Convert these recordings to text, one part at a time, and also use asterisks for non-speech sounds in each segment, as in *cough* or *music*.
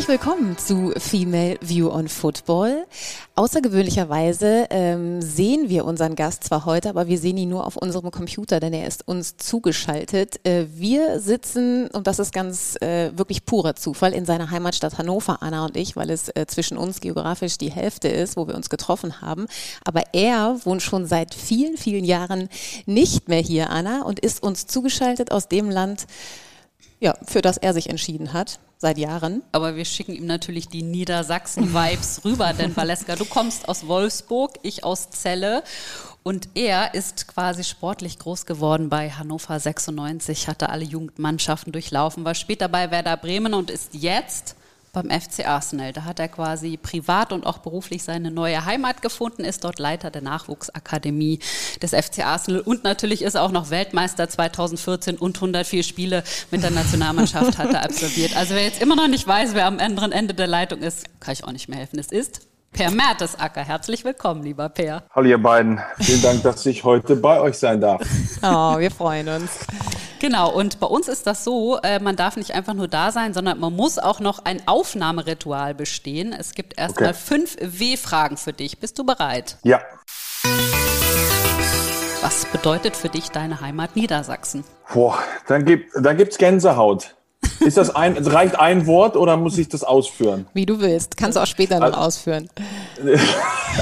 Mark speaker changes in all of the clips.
Speaker 1: Herzlich willkommen zu Female View on Football. Außergewöhnlicherweise ähm, sehen wir unseren Gast zwar heute, aber wir sehen ihn nur auf unserem Computer, denn er ist uns zugeschaltet. Äh, wir sitzen, und das ist ganz äh, wirklich purer Zufall, in seiner Heimatstadt Hannover, Anna und ich, weil es äh, zwischen uns geografisch die Hälfte ist, wo wir uns getroffen haben. Aber er wohnt schon seit vielen, vielen Jahren nicht mehr hier, Anna, und ist uns zugeschaltet aus dem Land, ja, für das er sich entschieden hat seit Jahren.
Speaker 2: Aber wir schicken ihm natürlich die Niedersachsen-Vibes *laughs* rüber, denn Valeska, du kommst aus Wolfsburg, ich aus Celle. Und er ist quasi sportlich groß geworden bei Hannover 96, hatte alle Jugendmannschaften durchlaufen, war später bei Werder Bremen und ist jetzt beim FC Arsenal. Da hat er quasi privat und auch beruflich seine neue Heimat gefunden, ist dort Leiter der Nachwuchsakademie des FC Arsenal und natürlich ist er auch noch Weltmeister 2014 und 104 Spiele mit der Nationalmannschaft hat er *laughs* absolviert. Also wer jetzt immer noch nicht weiß, wer am anderen Ende der Leitung ist, kann ich auch nicht mehr helfen. Es ist Per Mertesacker. Herzlich willkommen, lieber Per.
Speaker 3: Hallo ihr beiden. Vielen Dank, dass ich heute bei euch sein darf. *laughs*
Speaker 1: Oh, wir freuen uns.
Speaker 2: Genau, und bei uns ist das so, äh, man darf nicht einfach nur da sein, sondern man muss auch noch ein Aufnahmeritual bestehen. Es gibt erstmal okay. fünf W-Fragen für dich. Bist du bereit?
Speaker 3: Ja.
Speaker 2: Was bedeutet für dich deine Heimat Niedersachsen?
Speaker 3: Boah, dann gibt es dann Gänsehaut. Ist das ein, reicht ein Wort oder muss ich das ausführen?
Speaker 1: Wie du willst. Kannst du auch später noch also, ausführen. *laughs*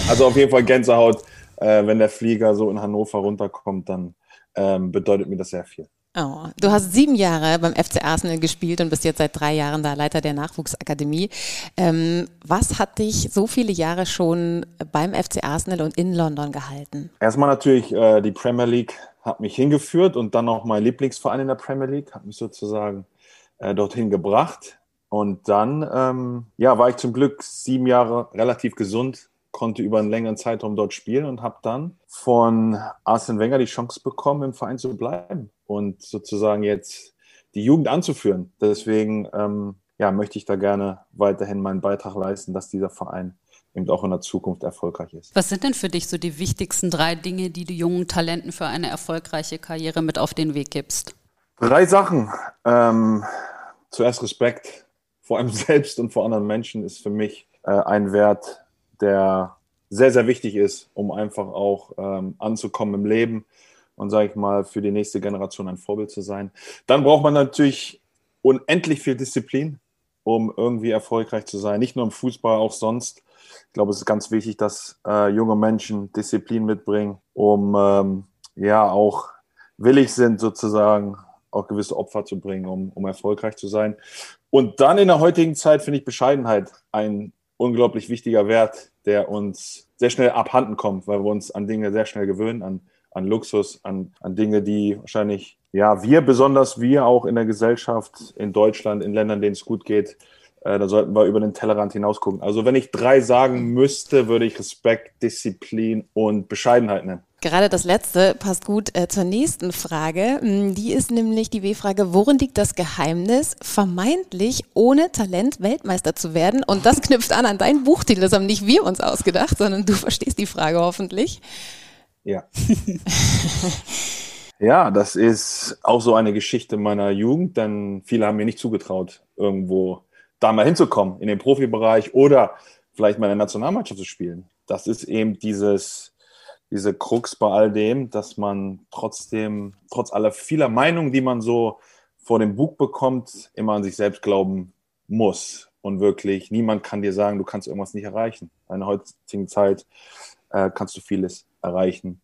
Speaker 3: Also auf jeden Fall Gänsehaut. Äh, wenn der Flieger so in Hannover runterkommt, dann ähm, bedeutet mir das sehr viel.
Speaker 1: Oh, du hast sieben Jahre beim FC Arsenal gespielt und bist jetzt seit drei Jahren da Leiter der Nachwuchsakademie. Ähm, was hat dich so viele Jahre schon beim FC Arsenal und in London gehalten?
Speaker 3: Erstmal natürlich äh, die Premier League hat mich hingeführt und dann auch mein Lieblingsverein in der Premier League hat mich sozusagen äh, dorthin gebracht. Und dann ähm, ja, war ich zum Glück sieben Jahre relativ gesund, konnte über einen längeren Zeitraum dort spielen und habe dann von Arsene Wenger die Chance bekommen, im Verein zu bleiben und sozusagen jetzt die Jugend anzuführen. Deswegen ähm, ja, möchte ich da gerne weiterhin meinen Beitrag leisten, dass dieser Verein eben auch in der Zukunft erfolgreich ist.
Speaker 2: Was sind denn für dich so die wichtigsten drei Dinge, die du jungen Talenten für eine erfolgreiche Karriere mit auf den Weg gibst?
Speaker 3: Drei Sachen. Ähm, zuerst Respekt vor einem *laughs* selbst und vor anderen Menschen ist für mich äh, ein Wert, der sehr, sehr wichtig ist, um einfach auch ähm, anzukommen im Leben und, sage ich mal, für die nächste Generation ein Vorbild zu sein. Dann braucht man natürlich unendlich viel Disziplin, um irgendwie erfolgreich zu sein. Nicht nur im Fußball, auch sonst. Ich glaube, es ist ganz wichtig, dass äh, junge Menschen Disziplin mitbringen, um ähm, ja auch willig sind, sozusagen auch gewisse Opfer zu bringen, um, um erfolgreich zu sein. Und dann in der heutigen Zeit finde ich Bescheidenheit ein unglaublich wichtiger Wert, der uns sehr schnell abhanden kommt, weil wir uns an Dinge sehr schnell gewöhnen, an, an Luxus, an, an Dinge, die wahrscheinlich, ja, wir, besonders wir auch in der Gesellschaft, in Deutschland, in Ländern, denen es gut geht, äh, da sollten wir über den Tellerrand hinaus gucken. Also wenn ich drei sagen müsste, würde ich Respekt, Disziplin und Bescheidenheit nennen.
Speaker 1: Gerade das letzte passt gut äh, zur nächsten Frage. Hm, die ist nämlich die W-Frage, worin liegt das Geheimnis, vermeintlich ohne Talent Weltmeister zu werden? Und das knüpft an an deinen Buchtitel. Das haben nicht wir uns ausgedacht, sondern du *laughs* verstehst die Frage hoffentlich.
Speaker 3: Ja. *laughs* ja, das ist auch so eine Geschichte meiner Jugend, denn viele haben mir nicht zugetraut, irgendwo da mal hinzukommen, in den Profibereich oder vielleicht mal in der Nationalmannschaft zu spielen. Das ist eben dieses, diese Krux bei all dem, dass man trotzdem, trotz aller vieler Meinungen, die man so vor dem Buch bekommt, immer an sich selbst glauben muss. Und wirklich, niemand kann dir sagen, du kannst irgendwas nicht erreichen. In der heutigen Zeit äh, kannst du vieles erreichen,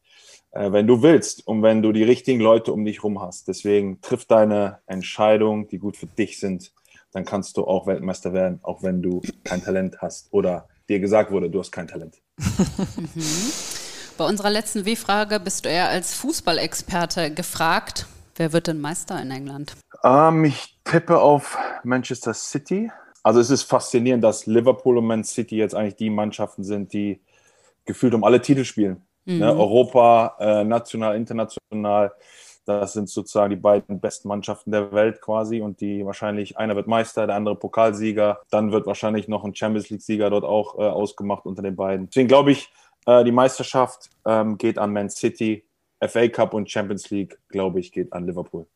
Speaker 3: äh, wenn du willst und wenn du die richtigen Leute um dich herum hast. Deswegen triff deine Entscheidungen, die gut für dich sind. Dann kannst du auch Weltmeister werden, auch wenn du kein Talent hast oder dir gesagt wurde, du hast kein Talent. *laughs*
Speaker 2: Bei unserer letzten W-Frage bist du eher als Fußballexperte gefragt. Wer wird denn Meister in England?
Speaker 3: Ähm, ich tippe auf Manchester City. Also es ist faszinierend, dass Liverpool und Man City jetzt eigentlich die Mannschaften sind, die gefühlt um alle Titel spielen. Mhm. Ne? Europa, äh, national, international. Das sind sozusagen die beiden besten Mannschaften der Welt quasi und die wahrscheinlich, einer wird Meister, der andere Pokalsieger. Dann wird wahrscheinlich noch ein Champions League-Sieger dort auch äh, ausgemacht unter den beiden. Deswegen glaube ich, äh, die Meisterschaft ähm, geht an Man City. FA Cup und Champions League, glaube ich, geht an Liverpool.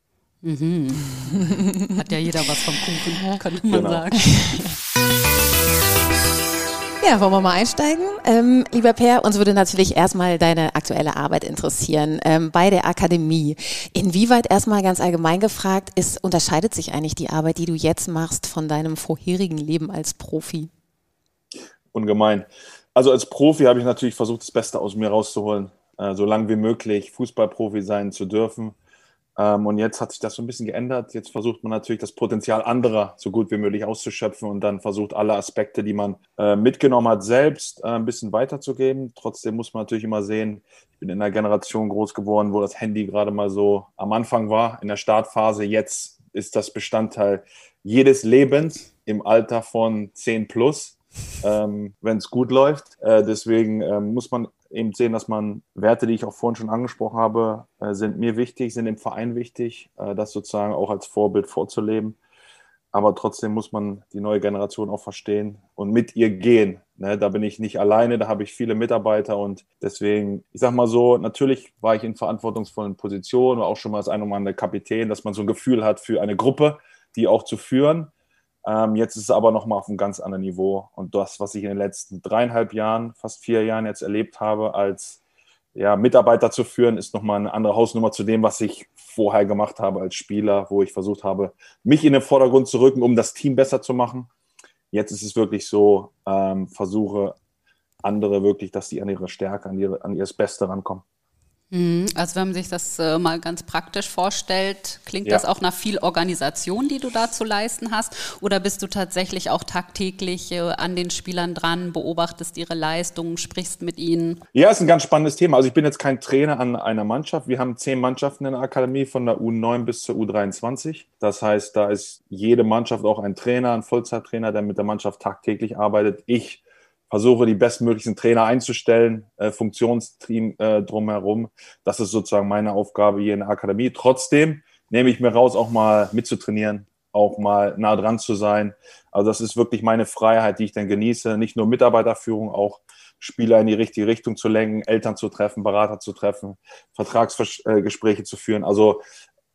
Speaker 2: Mhm. *laughs* Hat ja jeder was vom Kuchen, könnte man genau. sagen. *laughs*
Speaker 1: Ja, wollen wir mal einsteigen? Ähm, lieber Per, uns würde natürlich erstmal deine aktuelle Arbeit interessieren ähm, bei der Akademie. Inwieweit erstmal ganz allgemein gefragt ist, unterscheidet sich eigentlich die Arbeit, die du jetzt machst, von deinem vorherigen Leben als Profi?
Speaker 3: Ungemein. Also als Profi habe ich natürlich versucht, das Beste aus mir rauszuholen, äh, so lange wie möglich Fußballprofi sein zu dürfen. Ähm, und jetzt hat sich das so ein bisschen geändert. Jetzt versucht man natürlich das Potenzial anderer so gut wie möglich auszuschöpfen und dann versucht alle Aspekte, die man äh, mitgenommen hat, selbst äh, ein bisschen weiterzugeben. Trotzdem muss man natürlich immer sehen, ich bin in einer Generation groß geworden, wo das Handy gerade mal so am Anfang war, in der Startphase. Jetzt ist das Bestandteil jedes Lebens im Alter von 10 plus, ähm, wenn es gut läuft. Äh, deswegen ähm, muss man eben sehen, dass man Werte, die ich auch vorhin schon angesprochen habe, äh, sind mir wichtig, sind im Verein wichtig, äh, das sozusagen auch als Vorbild vorzuleben. Aber trotzdem muss man die neue Generation auch verstehen und mit ihr gehen. Ne, da bin ich nicht alleine, da habe ich viele Mitarbeiter und deswegen, ich sage mal so, natürlich war ich in verantwortungsvollen Positionen, auch schon mal als ein oder andere Kapitän, dass man so ein Gefühl hat für eine Gruppe, die auch zu führen. Ähm, jetzt ist es aber nochmal auf einem ganz anderen Niveau. Und das, was ich in den letzten dreieinhalb Jahren, fast vier Jahren jetzt erlebt habe, als ja, Mitarbeiter zu führen, ist nochmal eine andere Hausnummer zu dem, was ich vorher gemacht habe als Spieler, wo ich versucht habe, mich in den Vordergrund zu rücken, um das Team besser zu machen. Jetzt ist es wirklich so, ähm, versuche andere wirklich, dass die an ihre Stärke, an, ihre, an ihr Beste rankommen.
Speaker 2: Mhm. Also wenn man sich das äh, mal ganz praktisch vorstellt, klingt ja. das auch nach viel Organisation, die du da zu leisten hast? Oder bist du tatsächlich auch tagtäglich äh, an den Spielern dran, beobachtest ihre Leistungen, sprichst mit ihnen?
Speaker 3: Ja, ist ein ganz spannendes Thema. Also ich bin jetzt kein Trainer an einer Mannschaft. Wir haben zehn Mannschaften in der Akademie von der U9 bis zur U23. Das heißt, da ist jede Mannschaft auch ein Trainer, ein Vollzeittrainer, der mit der Mannschaft tagtäglich arbeitet. Ich versuche die bestmöglichen Trainer einzustellen, äh, Funktionsteam äh, drumherum. Das ist sozusagen meine Aufgabe hier in der Akademie. Trotzdem nehme ich mir raus, auch mal mitzutrainieren, auch mal nah dran zu sein. Also das ist wirklich meine Freiheit, die ich dann genieße. Nicht nur Mitarbeiterführung, auch Spieler in die richtige Richtung zu lenken, Eltern zu treffen, Berater zu treffen, Vertragsgespräche zu führen. Also,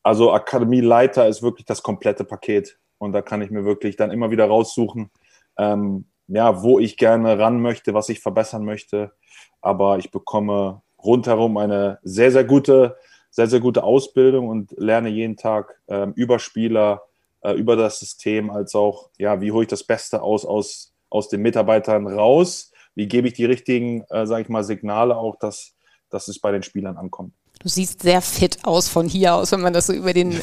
Speaker 3: also Akademieleiter ist wirklich das komplette Paket. Und da kann ich mir wirklich dann immer wieder raussuchen, ähm, ja, wo ich gerne ran möchte, was ich verbessern möchte. Aber ich bekomme rundherum eine sehr, sehr gute, sehr, sehr gute Ausbildung und lerne jeden Tag äh, über Spieler, äh, über das System, als auch, ja, wie hole ich das Beste aus, aus, aus den Mitarbeitern raus? Wie gebe ich die richtigen, äh, sage ich mal, Signale auch, dass, dass es bei den Spielern ankommt?
Speaker 1: Du siehst sehr fit aus von hier aus, wenn man das so über den *laughs*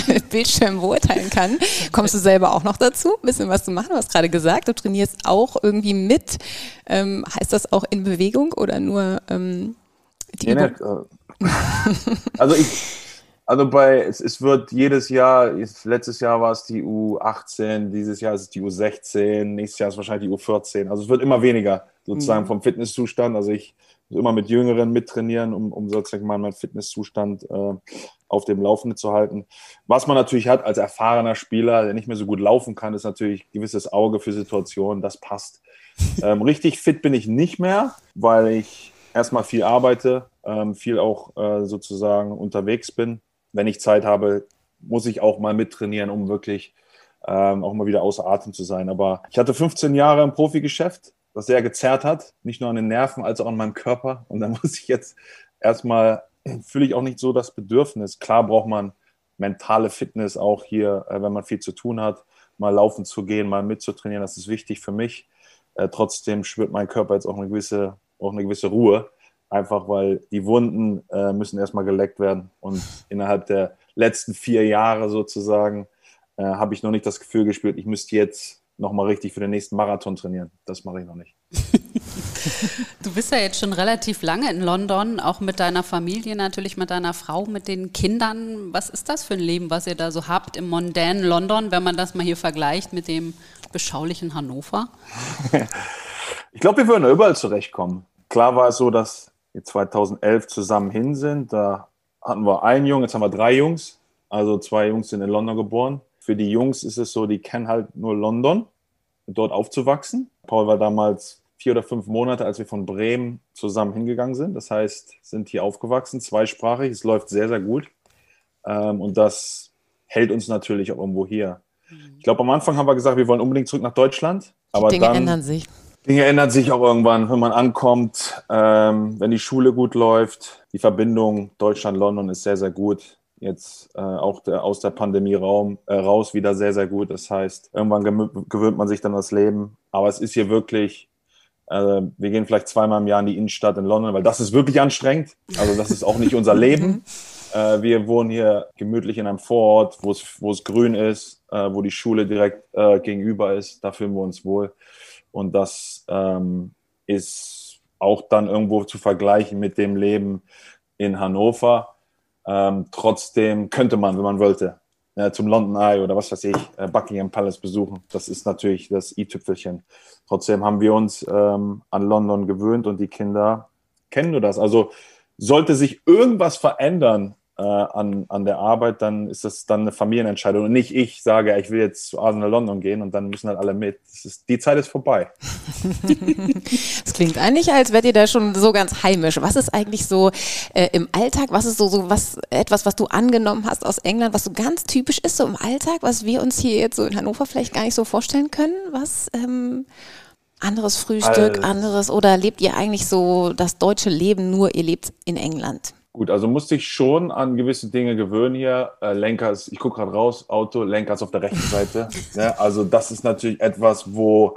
Speaker 1: *laughs* Bildschirm beurteilen kann. Kommst du selber auch noch dazu, ein bisschen was zu machen? Du hast gerade gesagt, du trainierst auch irgendwie mit. Ähm, heißt das auch in Bewegung oder nur ähm, die nee, Übung?
Speaker 3: Äh, also ich, also bei, es, es, wird jedes Jahr, letztes Jahr war es die U18, dieses Jahr ist es die U16, nächstes Jahr ist es wahrscheinlich die U14. Also es wird immer weniger sozusagen mhm. vom Fitnesszustand. Also ich immer mit Jüngeren mittrainieren, um, um sozusagen mal meinen Fitnesszustand äh, auf dem Laufenden zu halten. Was man natürlich hat als erfahrener Spieler, der nicht mehr so gut laufen kann, ist natürlich ein gewisses Auge für Situationen, das passt. Ähm, richtig fit bin ich nicht mehr, weil ich erstmal viel arbeite, ähm, viel auch äh, sozusagen unterwegs bin. Wenn ich Zeit habe, muss ich auch mal mittrainieren, um wirklich ähm, auch mal wieder außer Atem zu sein. Aber ich hatte 15 Jahre im Profigeschäft, das sehr gezerrt hat, nicht nur an den Nerven, als auch an meinem Körper. Und da *laughs* muss ich jetzt erstmal, fühle ich auch nicht so das Bedürfnis. Klar braucht man mentale Fitness auch hier, äh, wenn man viel zu tun hat, mal laufen zu gehen, mal mitzutrainieren, das ist wichtig für mich. Äh, trotzdem spürt mein Körper jetzt auch eine gewisse, auch eine gewisse Ruhe, einfach weil die Wunden äh, müssen erstmal geleckt werden. Und innerhalb der letzten vier Jahre sozusagen habe ich noch nicht das Gefühl gespürt, ich müsste jetzt nochmal richtig für den nächsten Marathon trainieren. Das mache ich noch nicht.
Speaker 2: du bist ja jetzt schon relativ lange in London, auch mit deiner Familie natürlich, mit deiner Frau, mit den Kindern. Was ist das für ein Leben, was ihr da so habt im mondänen London, wenn man das mal hier vergleicht mit dem beschaulichen Hannover? *laughs*
Speaker 3: ich glaube, wir würden da überall zurechtkommen. Klar war es so, dass wir 2011 zusammen hin sind. Da hatten wir einen Jungen, jetzt haben wir drei Jungs. Also zwei Jungs sind in London geboren. Für die Jungs ist es so, die kennen halt nur London, dort aufzuwachsen. Paul war damals vier oder fünf Monate, als wir von Bremen zusammen hingegangen sind. Das heißt, sind hier aufgewachsen, zweisprachig. Es läuft sehr, sehr gut. Ähm, und das hält uns natürlich auch irgendwo hier. Mhm. Ich glaube, am Anfang haben wir gesagt, wir wollen unbedingt zurück nach Deutschland.
Speaker 1: Die Dinge dann, ändern sich.
Speaker 3: Dinge ändern sich auch irgendwann, wenn man ankommt, ähm, wenn die Schule gut läuft. Die Verbindung Deutschland-London ist sehr, sehr gut. Jetzt äh, auch der, aus der Pandemie Raum, äh, raus wieder sehr, sehr gut. Das heißt, irgendwann gewöhnt man sich dann das Leben. Aber es ist hier wirklich, äh, wir gehen vielleicht zweimal im Jahr in die Innenstadt in London, weil das ist wirklich anstrengend. Also das ist auch nicht unser Leben. Äh, wir wohnen hier gemütlich in einem Vorort, wo es, wo es grün ist, äh, wo die Schule direkt äh, gegenüber ist. Da fühlen wir uns wohl. Und das ähm, ist auch dann irgendwo zu vergleichen mit dem Leben in Hannover. Ähm, trotzdem könnte man, wenn man wollte, äh, zum London Eye oder was weiß ich, äh, Buckingham Palace besuchen. Das ist natürlich das i-Tüpfelchen. Trotzdem haben wir uns ähm, an London gewöhnt und die Kinder kennen nur das. Also sollte sich irgendwas verändern äh, an, an der Arbeit, dann ist das dann eine Familienentscheidung. Und nicht ich sage, ich will jetzt zu Arsenal London gehen und dann müssen halt alle mit. Ist, die Zeit ist vorbei. *laughs* *laughs*
Speaker 1: Es klingt eigentlich, als wärt ihr da schon so ganz heimisch. Was ist eigentlich so äh, im Alltag? Was ist so, so was, etwas, was du angenommen hast aus England, was so ganz typisch ist, so im Alltag, was wir uns hier jetzt so in Hannover vielleicht gar nicht so vorstellen können? Was, ähm, anderes Frühstück, also, anderes oder lebt ihr eigentlich so das deutsche Leben nur, ihr lebt in England?
Speaker 3: Gut, also musste ich schon an gewisse Dinge gewöhnen hier. Äh, Lenker ist, ich gucke gerade raus, Auto, Lenker ist auf der rechten Seite. ja, *laughs* also das ist natürlich etwas, wo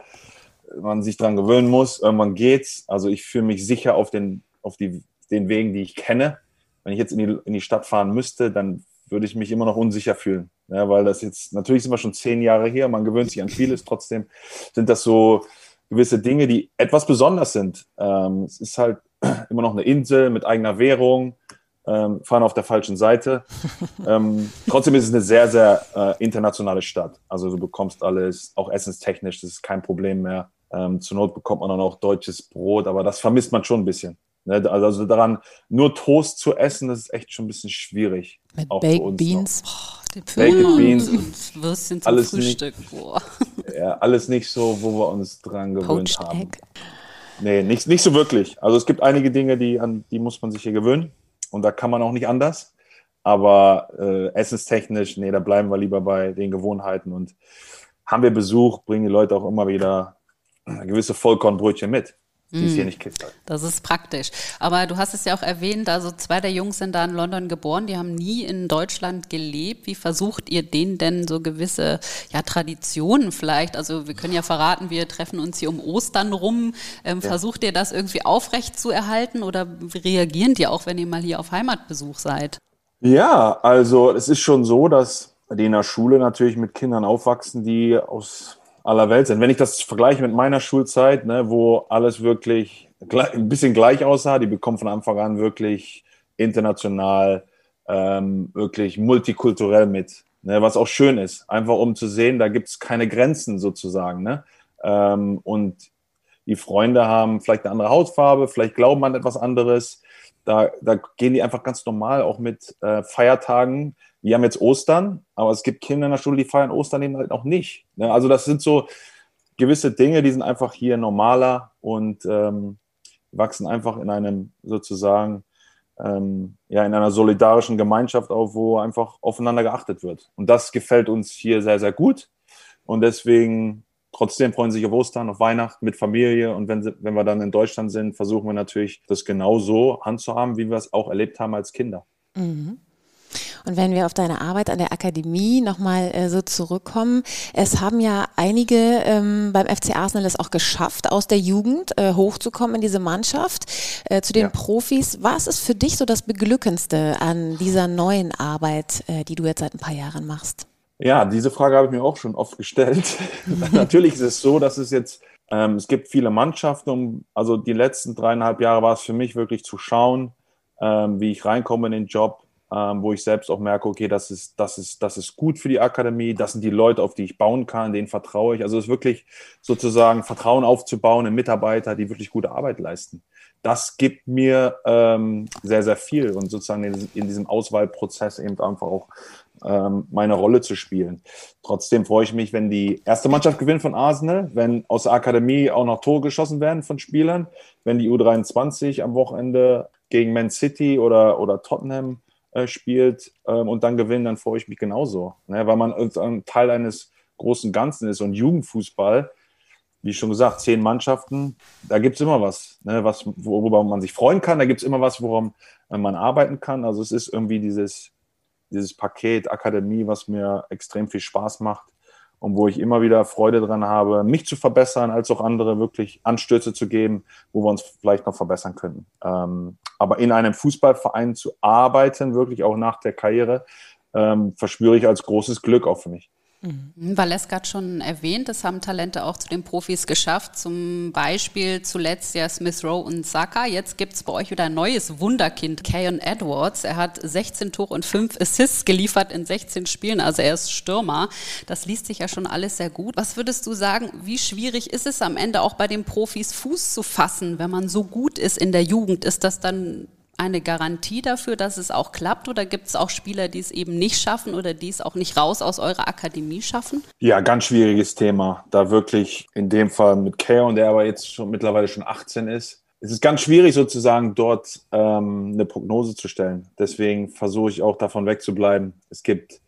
Speaker 3: man sich dran gewöhnen muss. Irgendwann geht's. Also ich fühle mich sicher auf den, auf die, den Wegen, die ich kenne. Wenn ich jetzt in die, in die Stadt fahren müsste, dann würde ich mich immer noch unsicher fühlen. Ja, weil das jetzt, natürlich sind wir schon zehn Jahre hier, man gewöhnt sich an vieles, trotzdem sind das so gewisse Dinge, die etwas besonders sind. Ähm, es ist halt *clears throat* immer noch eine Insel mit eigener Währung ähm, fahren auf der falschen Seite. *laughs* ähm, trotzdem ist es eine sehr, sehr äh, internationale Stadt. Also du bekommst alles, auch essenstechnisch, das ist kein Problem mehr. Ähm, zur Not bekommt man dann auch deutsches Brot, aber das vermisst man schon ein bisschen. Ne? Also, also daran, nur Toast zu essen, das ist echt schon ein bisschen schwierig.
Speaker 1: Mit Baked Beans. Oh,
Speaker 3: Baked Beans.
Speaker 2: Und Würstchen zum alles Frühstück.
Speaker 3: Nicht, *laughs* ja, alles nicht so, wo wir uns dran gewöhnt Poached haben. Egg. Nee, nicht, nicht so wirklich. Also es gibt einige Dinge, die, an die muss man sich hier gewöhnen und da kann man auch nicht anders. Aber äh, essenstechnisch, nee, da bleiben wir lieber bei den Gewohnheiten und haben wir Besuch, bringen die Leute auch immer wieder gewisse Vollkornbrötchen mit die es hier mm. nicht gibt.
Speaker 2: Das ist praktisch. Aber du hast es ja auch erwähnt, also zwei der Jungs sind da in London geboren, die haben nie in Deutschland gelebt. Wie versucht ihr denen denn so gewisse ja, Traditionen vielleicht? Also wir können ja verraten, wir treffen uns hier um Ostern rum. Ähm, ja. Versucht ihr das irgendwie aufrecht zu erhalten oder reagieren die auch, wenn ihr mal hier auf Heimatbesuch seid?
Speaker 3: Ja, also es ist schon so, dass die in der Schule natürlich mit Kindern aufwachsen, die aus aller Welt sind. Wenn ich das vergleiche mit meiner Schulzeit, ne, wo alles wirklich ein bisschen gleich aussah, die bekommen von Anfang an wirklich international, ähm, wirklich multikulturell mit, ne, was auch schön ist, einfach um zu sehen, da gibt es keine Grenzen sozusagen. Ne? Ähm, und die Freunde haben vielleicht eine andere Hautfarbe, vielleicht glauben an etwas anderes. Da, da gehen die einfach ganz normal auch mit äh, Feiertagen wir haben jetzt Ostern, aber es gibt Kinder in der Schule, die feiern Ostern eben halt noch nicht. Ne? Also das sind so gewisse Dinge, die sind einfach hier normaler und ähm, wachsen einfach in einem sozusagen ähm, ja in einer solidarischen Gemeinschaft auf, wo einfach aufeinander geachtet wird. Und das gefällt uns hier sehr, sehr gut. Und deswegen trotzdem freuen sich auf Ostern, auf Weihnachten mit Familie. Und wenn, wenn wir dann in Deutschland sind, versuchen wir natürlich, das genauso handzuhaben, wie wir es auch erlebt haben als Kinder.
Speaker 1: Mhm. Und wenn wir auf deine Arbeit an der Akademie nochmal äh, so zurückkommen, es haben ja einige ähm, beim FC Arsenal es auch geschafft, aus der Jugend äh, hochzukommen in diese Mannschaft, äh, zu den ja. Profis. Was ist für dich so das Beglückendste an dieser neuen Arbeit, äh, die du jetzt seit ein paar Jahren machst?
Speaker 3: Ja, diese Frage habe ich mir auch schon oft gestellt. *laughs* Natürlich ist es so, dass es jetzt, ähm, es gibt viele Mannschaften, also die letzten dreieinhalb Jahre war es für mich wirklich zu schauen, ähm, wie ich reinkomme in den Job, ähm, wo ich selbst auch merke, okay, das ist, das, ist, das ist gut für die Akademie, das sind die Leute, auf die ich bauen kann, denen vertraue ich. Also es ist wirklich sozusagen Vertrauen aufzubauen in Mitarbeiter, die wirklich gute Arbeit leisten. Das gibt mir ähm, sehr, sehr viel und sozusagen in, in diesem Auswahlprozess eben einfach auch ähm, meine Rolle zu spielen. Trotzdem freue ich mich, wenn die erste Mannschaft gewinnt von Arsenal, wenn aus der Akademie auch noch Tore geschossen werden von Spielern, wenn die U23 am Wochenende gegen Man City oder, oder Tottenham äh, spielt ähm, und dann gewinnen, dann freue ich mich genauso. Ne? Weil man ein Teil eines großen Ganzen ist und Jugendfußball, wie schon gesagt, zehn Mannschaften, da gibt es immer was, ne, was, worüber man sich freuen kann, da gibt es immer was, woran man arbeiten kann. Also es ist irgendwie dieses, dieses Paket Akademie, was mir extrem viel Spaß macht und wo ich immer wieder Freude dran habe, mich zu verbessern, als auch andere wirklich Anstöße zu geben, wo wir uns vielleicht noch verbessern könnten. Ähm, aber in einem Fußballverein zu arbeiten, wirklich auch nach der Karriere, ähm, verspüre ich als großes Glück auch für mich.
Speaker 2: Mhm. Valeska hat schon erwähnt, das haben Talente auch zu den Profis geschafft. Zum Beispiel zuletzt ja Smith Rowe und Saka. Jetzt gibt es bei euch wieder ein neues Wunderkind, Kayon Edwards. Er hat 16 Tore und 5 Assists geliefert in 16 Spielen, also er ist Stürmer. Das liest sich ja schon alles sehr gut. Was würdest du sagen, wie schwierig ist es am Ende auch bei den Profis Fuß zu fassen, wenn man so gut ist in der Jugend? Ist das dann eine Garantie dafür, dass es auch klappt? Oder gibt es auch Spieler, die es eben nicht schaffen oder die es auch nicht raus aus eurer Akademie schaffen?
Speaker 3: Ja, ganz schwieriges Thema. Da wirklich in dem Fall mit Keo, der aber jetzt schon mittlerweile schon 18 ist. Es ist ganz schwierig sozusagen dort ähm, eine Prognose zu stellen. Deswegen versuche ich auch davon wegzubleiben. Es gibt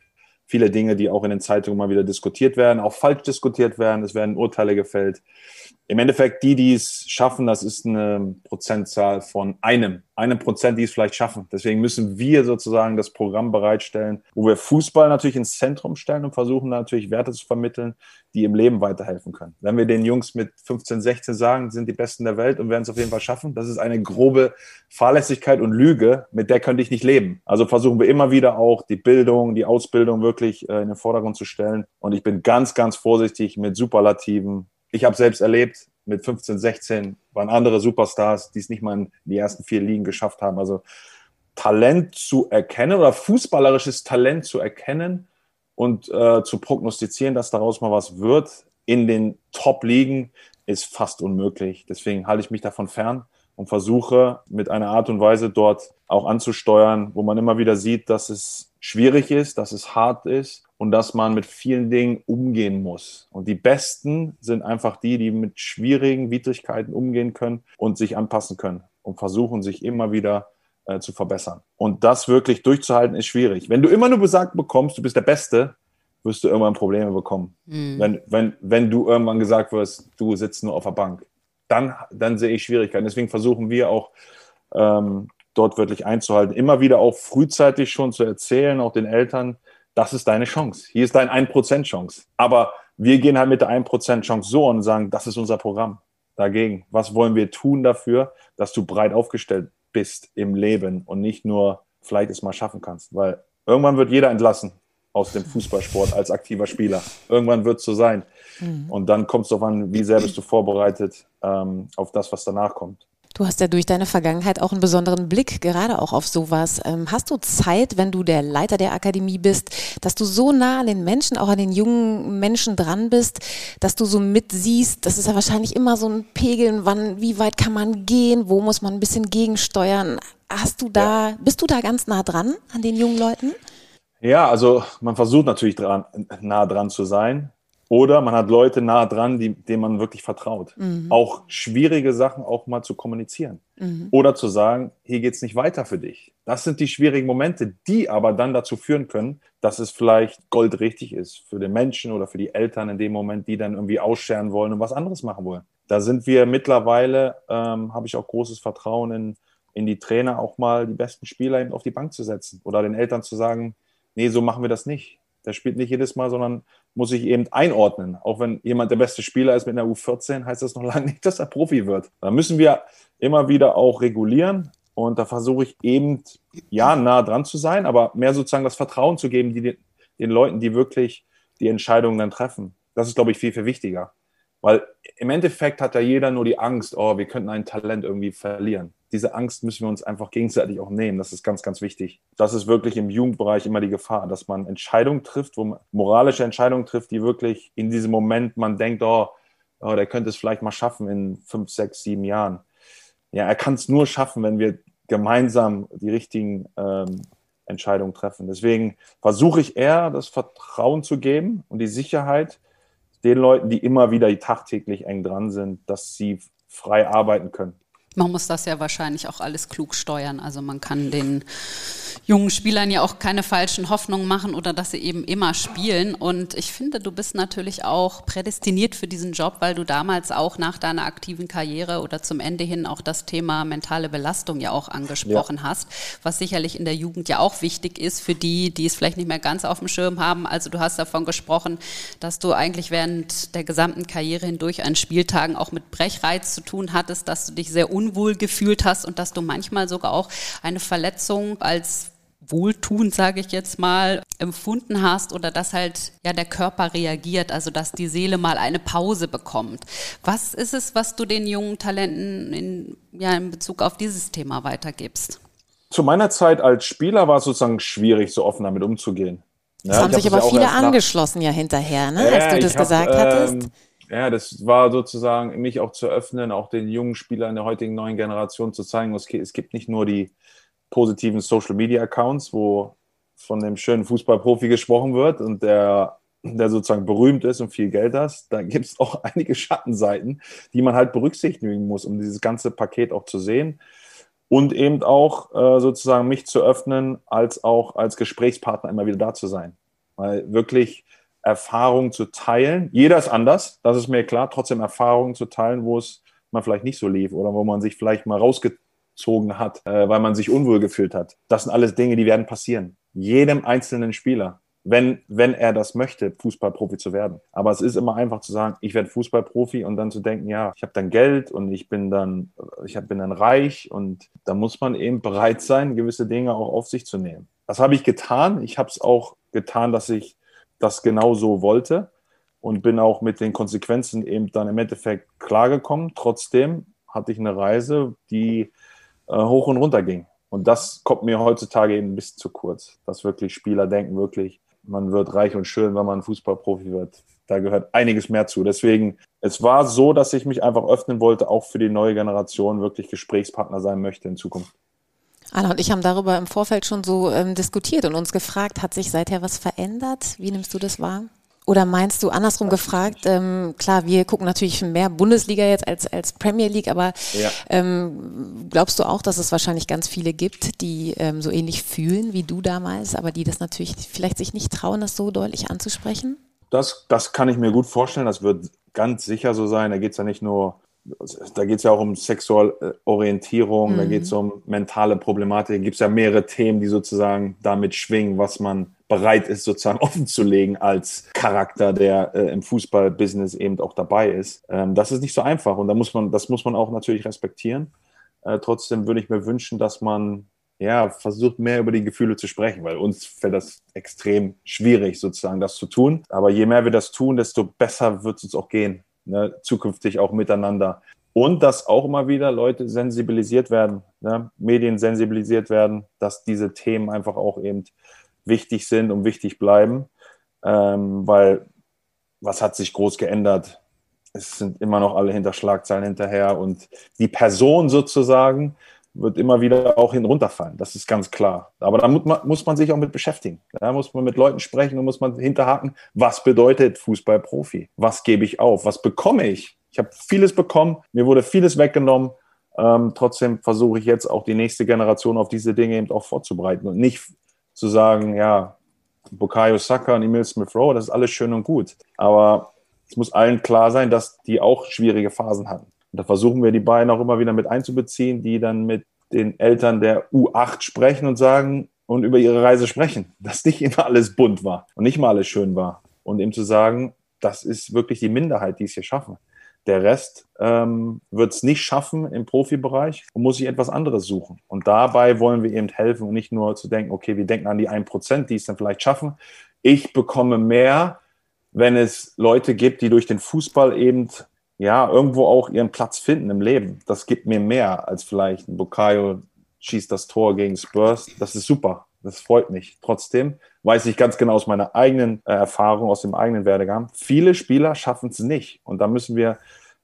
Speaker 3: viele Dinge, die auch in den Zeitungen mal wieder diskutiert werden, auch falsch diskutiert werden. Es werden Urteile gefällt im Endeffekt, die, die es schaffen, das ist eine Prozentzahl von einem, einem Prozent, die es vielleicht schaffen. Deswegen müssen wir sozusagen das Programm bereitstellen, wo wir Fußball natürlich ins Zentrum stellen und versuchen natürlich Werte zu vermitteln, die im Leben weiterhelfen können. Wenn wir den Jungs mit 15, 16 sagen, sind die Besten der Welt und werden es auf jeden Fall schaffen, das ist eine grobe Fahrlässigkeit und Lüge, mit der könnte ich nicht leben. Also versuchen wir immer wieder auch die Bildung, die Ausbildung wirklich äh, in den Vordergrund zu stellen. Und ich bin ganz, ganz vorsichtig mit Superlativen ich habe selbst erlebt, mit 15, 16 waren andere Superstars, die es nicht mal in die ersten vier Ligen geschafft haben. Also Talent zu erkennen oder fußballerisches Talent zu erkennen und äh, zu prognostizieren, dass daraus mal was wird in den Top-Ligen, ist fast unmöglich. Deswegen halte ich mich davon fern und versuche mit einer Art und Weise dort auch anzusteuern, wo man immer wieder sieht, dass es schwierig ist, dass es hart ist und dass man mit vielen Dingen umgehen muss. Und die Besten sind einfach die, die mit schwierigen Widrigkeiten umgehen können und sich anpassen können und versuchen, sich immer wieder äh, zu verbessern. Und das wirklich durchzuhalten, ist schwierig. Wenn du immer nur gesagt bekommst, du bist der Beste, wirst du irgendwann Probleme bekommen. Mhm. Wenn, wenn, wenn du irgendwann gesagt wirst, du sitzt nur auf der Bank, dann, dann sehe ich Schwierigkeiten. Deswegen versuchen wir auch, ähm, dort wirklich einzuhalten. Immer wieder auch frühzeitig schon zu erzählen, auch den Eltern, das ist deine Chance. Hier ist deine 1% Chance. Aber wir gehen halt mit der 1% Chance so und sagen, das ist unser Programm. Dagegen, was wollen wir tun dafür, dass du breit aufgestellt bist im Leben und nicht nur vielleicht es mal schaffen kannst? Weil irgendwann wird jeder entlassen aus dem Fußballsport als aktiver Spieler. Irgendwann wird es so sein. Mhm. Und dann kommt es darauf an, wie sehr bist du vorbereitet ähm, auf das, was danach kommt.
Speaker 1: Du hast ja durch deine Vergangenheit auch einen besonderen Blick, gerade auch auf sowas. Ähm, hast du Zeit, wenn du der Leiter der Akademie bist, dass du so nah an den Menschen, auch an den jungen Menschen dran bist, dass du so mitsiehst? Das ist ja wahrscheinlich immer so ein Pegeln, wann, wie weit kann man gehen, wo muss man ein bisschen gegensteuern? Hast du da, ja. bist du da ganz nah dran an den jungen Leuten?
Speaker 3: Ja, also man versucht natürlich dran, nah dran zu sein. Oder man hat Leute nah dran, die, denen man wirklich vertraut. Mhm. Auch schwierige Sachen auch mal zu kommunizieren. Mhm. Oder zu sagen, hier geht es nicht weiter für dich. Das sind die schwierigen Momente, die aber dann dazu führen können, dass es vielleicht goldrichtig ist für den Menschen oder für die Eltern in dem Moment, die dann irgendwie ausscheren wollen und was anderes machen wollen. Da sind wir mittlerweile, ähm, habe ich auch großes Vertrauen in, in die Trainer, auch mal die besten Spieler eben auf die Bank zu setzen oder den Eltern zu sagen, nee, so machen wir das nicht. Der spielt nicht jedes Mal, sondern muss sich eben einordnen. Auch wenn jemand der beste Spieler ist mit einer U14, heißt das noch lange nicht, dass er Profi wird. Da müssen wir immer wieder auch regulieren. Und da versuche ich eben, ja, nah dran zu sein, aber mehr sozusagen das Vertrauen zu geben, die, den Leuten, die wirklich die Entscheidungen dann treffen. Das ist, glaube ich, viel, viel wichtiger. Weil im Endeffekt hat ja jeder nur die Angst, oh, wir könnten ein Talent irgendwie verlieren diese Angst müssen wir uns einfach gegenseitig auch nehmen. Das ist ganz, ganz wichtig. Das ist wirklich im Jugendbereich immer die Gefahr, dass man Entscheidungen trifft, wo man moralische Entscheidungen trifft, die wirklich in diesem Moment man denkt, oh, oh der könnte es vielleicht mal schaffen in fünf, sechs, sieben Jahren. Ja, er kann es nur schaffen, wenn wir gemeinsam die richtigen ähm, Entscheidungen treffen. Deswegen versuche ich eher, das Vertrauen zu geben und die Sicherheit den Leuten, die immer wieder tagtäglich eng dran sind, dass sie frei arbeiten können
Speaker 2: Man muss das ja wahrscheinlich auch alles klug steuern. Also man kann den jungen Spielern ja auch keine falschen Hoffnungen machen oder dass sie eben immer spielen. Und ich finde, du bist natürlich auch prädestiniert für diesen Job, weil du damals auch nach deiner aktiven Karriere oder zum Ende hin auch das Thema mentale Belastung ja auch angesprochen ja. hast, was sicherlich in der Jugend ja auch wichtig ist für die, die es vielleicht nicht mehr ganz auf dem Schirm haben. Also du hast davon gesprochen, dass du eigentlich während der gesamten Karriere hindurch an Spieltagen auch mit Brechreiz zu tun hattest, dass du dich sehr un unwohl gefühlt hast und dass du manchmal sogar auch eine Verletzung als wohltuend, sage ich jetzt mal, empfunden hast oder dass halt ja der Körper reagiert, also dass die Seele mal eine Pause bekommt. Was ist es, was du den jungen Talenten in, ja, in Bezug auf dieses Thema weitergibst?
Speaker 3: Zu meiner Zeit als Spieler war es sozusagen schwierig, so offen damit umzugehen.
Speaker 1: Das ja, haben sich aber viele angeschlossen ja hinterher, ne? als du das hab, gesagt ähm, hattest
Speaker 3: ja, das war sozusagen mich auch zu öffnen, auch den jungen Spielern der heutigen neuen Generation zu zeigen, es gibt nicht nur die positiven Social Media Accounts, wo von dem schönen Fußballprofi gesprochen wird und der, der sozusagen berühmt ist und viel Geld hat. Da gibt es auch *laughs* einige Schattenseiten, die man halt berücksichtigen muss, um dieses ganze Paket auch zu sehen. Und eben auch äh, sozusagen mich zu öffnen, als auch als Gesprächspartner immer wieder da zu sein. Weil wirklich Erfahrungen zu teilen. Jeder ist anders, das ist mir klar. Trotzdem Erfahrungen zu teilen, wo es mal vielleicht nicht so lief oder wo man sich vielleicht mal rausgezogen hat, äh, weil man sich unwohl gefühlt hat. Das sind alles Dinge, die werden passieren. Jedem einzelnen Spieler, wenn, wenn er das möchte, Fußballprofi zu werden. Aber es ist immer einfach zu sagen, ich werde Fußballprofi und dann zu denken, ja, ich habe dann Geld und ich bin dann, ich bin dann reich und da muss man eben bereit sein, gewisse Dinge auch auf sich zu nehmen. Das habe ich getan. Ich habe es auch getan, dass ich das genau so wollte und bin auch mit den Konsequenzen eben dann im Endeffekt klargekommen. Trotzdem hatte ich eine Reise, die äh, hoch und runter ging. Und das kommt mir heutzutage eben ein bisschen zu kurz, dass wirklich Spieler denken wirklich, man wird reich und schön, wenn man Fußballprofi wird. Da gehört einiges mehr zu. Deswegen, es war so, dass ich mich einfach öffnen wollte, auch für die neue Generation wirklich Gesprächspartner sein möchte in Zukunft.
Speaker 1: Anna und ich haben darüber im Vorfeld schon so ähm, diskutiert und uns gefragt, hat sich seither was verändert? Wie nimmst du das wahr? Oder meinst du andersrum gefragt, ähm, klar, wir gucken natürlich mehr Bundesliga jetzt als, als Premier League, aber ja. ähm, glaubst du auch, dass es wahrscheinlich ganz viele gibt, die ähm, so ähnlich fühlen wie du damals, aber die das natürlich vielleicht sich nicht trauen, das so deutlich anzusprechen?
Speaker 3: Das, das kann ich mir gut vorstellen. Das wird ganz sicher so sein. Da geht es ja nicht nur da geht es ja auch um Sexualorientierung, mhm. da geht es um mentale Problematik, da gibt es ja mehrere Themen, die sozusagen damit schwingen, was man bereit ist, sozusagen *laughs* offenzulegen als Charakter, der äh, im Fußballbusiness eben auch dabei ist. Ähm, das ist nicht so einfach und da muss man, das muss man auch natürlich respektieren. Äh, trotzdem würde ich mir wünschen, dass man ja, versucht mehr über die Gefühle zu sprechen, weil uns fällt das extrem schwierig, sozusagen das zu tun. Aber je mehr wir das tun, desto besser wird es uns auch gehen ne, zukünftig auch miteinander. Und dass auch immer wieder Leute sensibilisiert werden, ne, Medien sensibilisiert werden, dass diese Themen einfach auch eben wichtig sind und wichtig bleiben. Ähm, weil was hat sich groß geändert? Es sind immer noch alle hinter Schlagzeilen hinterher und die Person sozusagen wird immer wieder auch hinunterfallen. Das ist ganz klar. Aber da muss man, muss man sich auch mit beschäftigen. Da muss man mit Leuten sprechen und muss man hinterhaken, was bedeutet Fußballprofi? Was gebe ich auf? Was bekomme ich? Ich habe vieles bekommen, mir wurde vieles weggenommen. Ähm, trotzdem versuche ich jetzt auch die nächste Generation auf diese Dinge eben auch vorzubereiten und nicht zu sagen, ja, Bukayo Saka und Emil Smith Rowe, das ist alles schön und gut. Aber es muss allen klar sein, dass die auch schwierige Phasen hatten. Und da versuchen wir die beiden auch immer wieder mit einzubeziehen, die dann mit den Eltern der U8 sprechen und sagen und über ihre Reise sprechen, dass nicht immer alles bunt war und nicht mal alles schön war. Und eben zu sagen, das ist wirklich die Minderheit, die es hier schaffen. Der Rest ähm, wird es nicht schaffen im Profibereich und muss sich etwas anderes suchen. Und dabei wollen wir eben helfen und nicht nur zu denken, okay, wir denken an die 1%, die es dann vielleicht schaffen. Ich bekomme mehr, wenn es Leute gibt, die durch den Fußball eben ja, irgendwo auch ihren Platz finden im Leben. Das gibt mir mehr als vielleicht ein Bukayo schießt das Tor gegen Spurs. Das ist super. Das freut mich. Trotzdem weiß ich ganz genau aus meiner eigenen äh, Erfahrung, aus dem eigenen Werdegang, viele Spieler schaffen es nicht. Und da müssen wir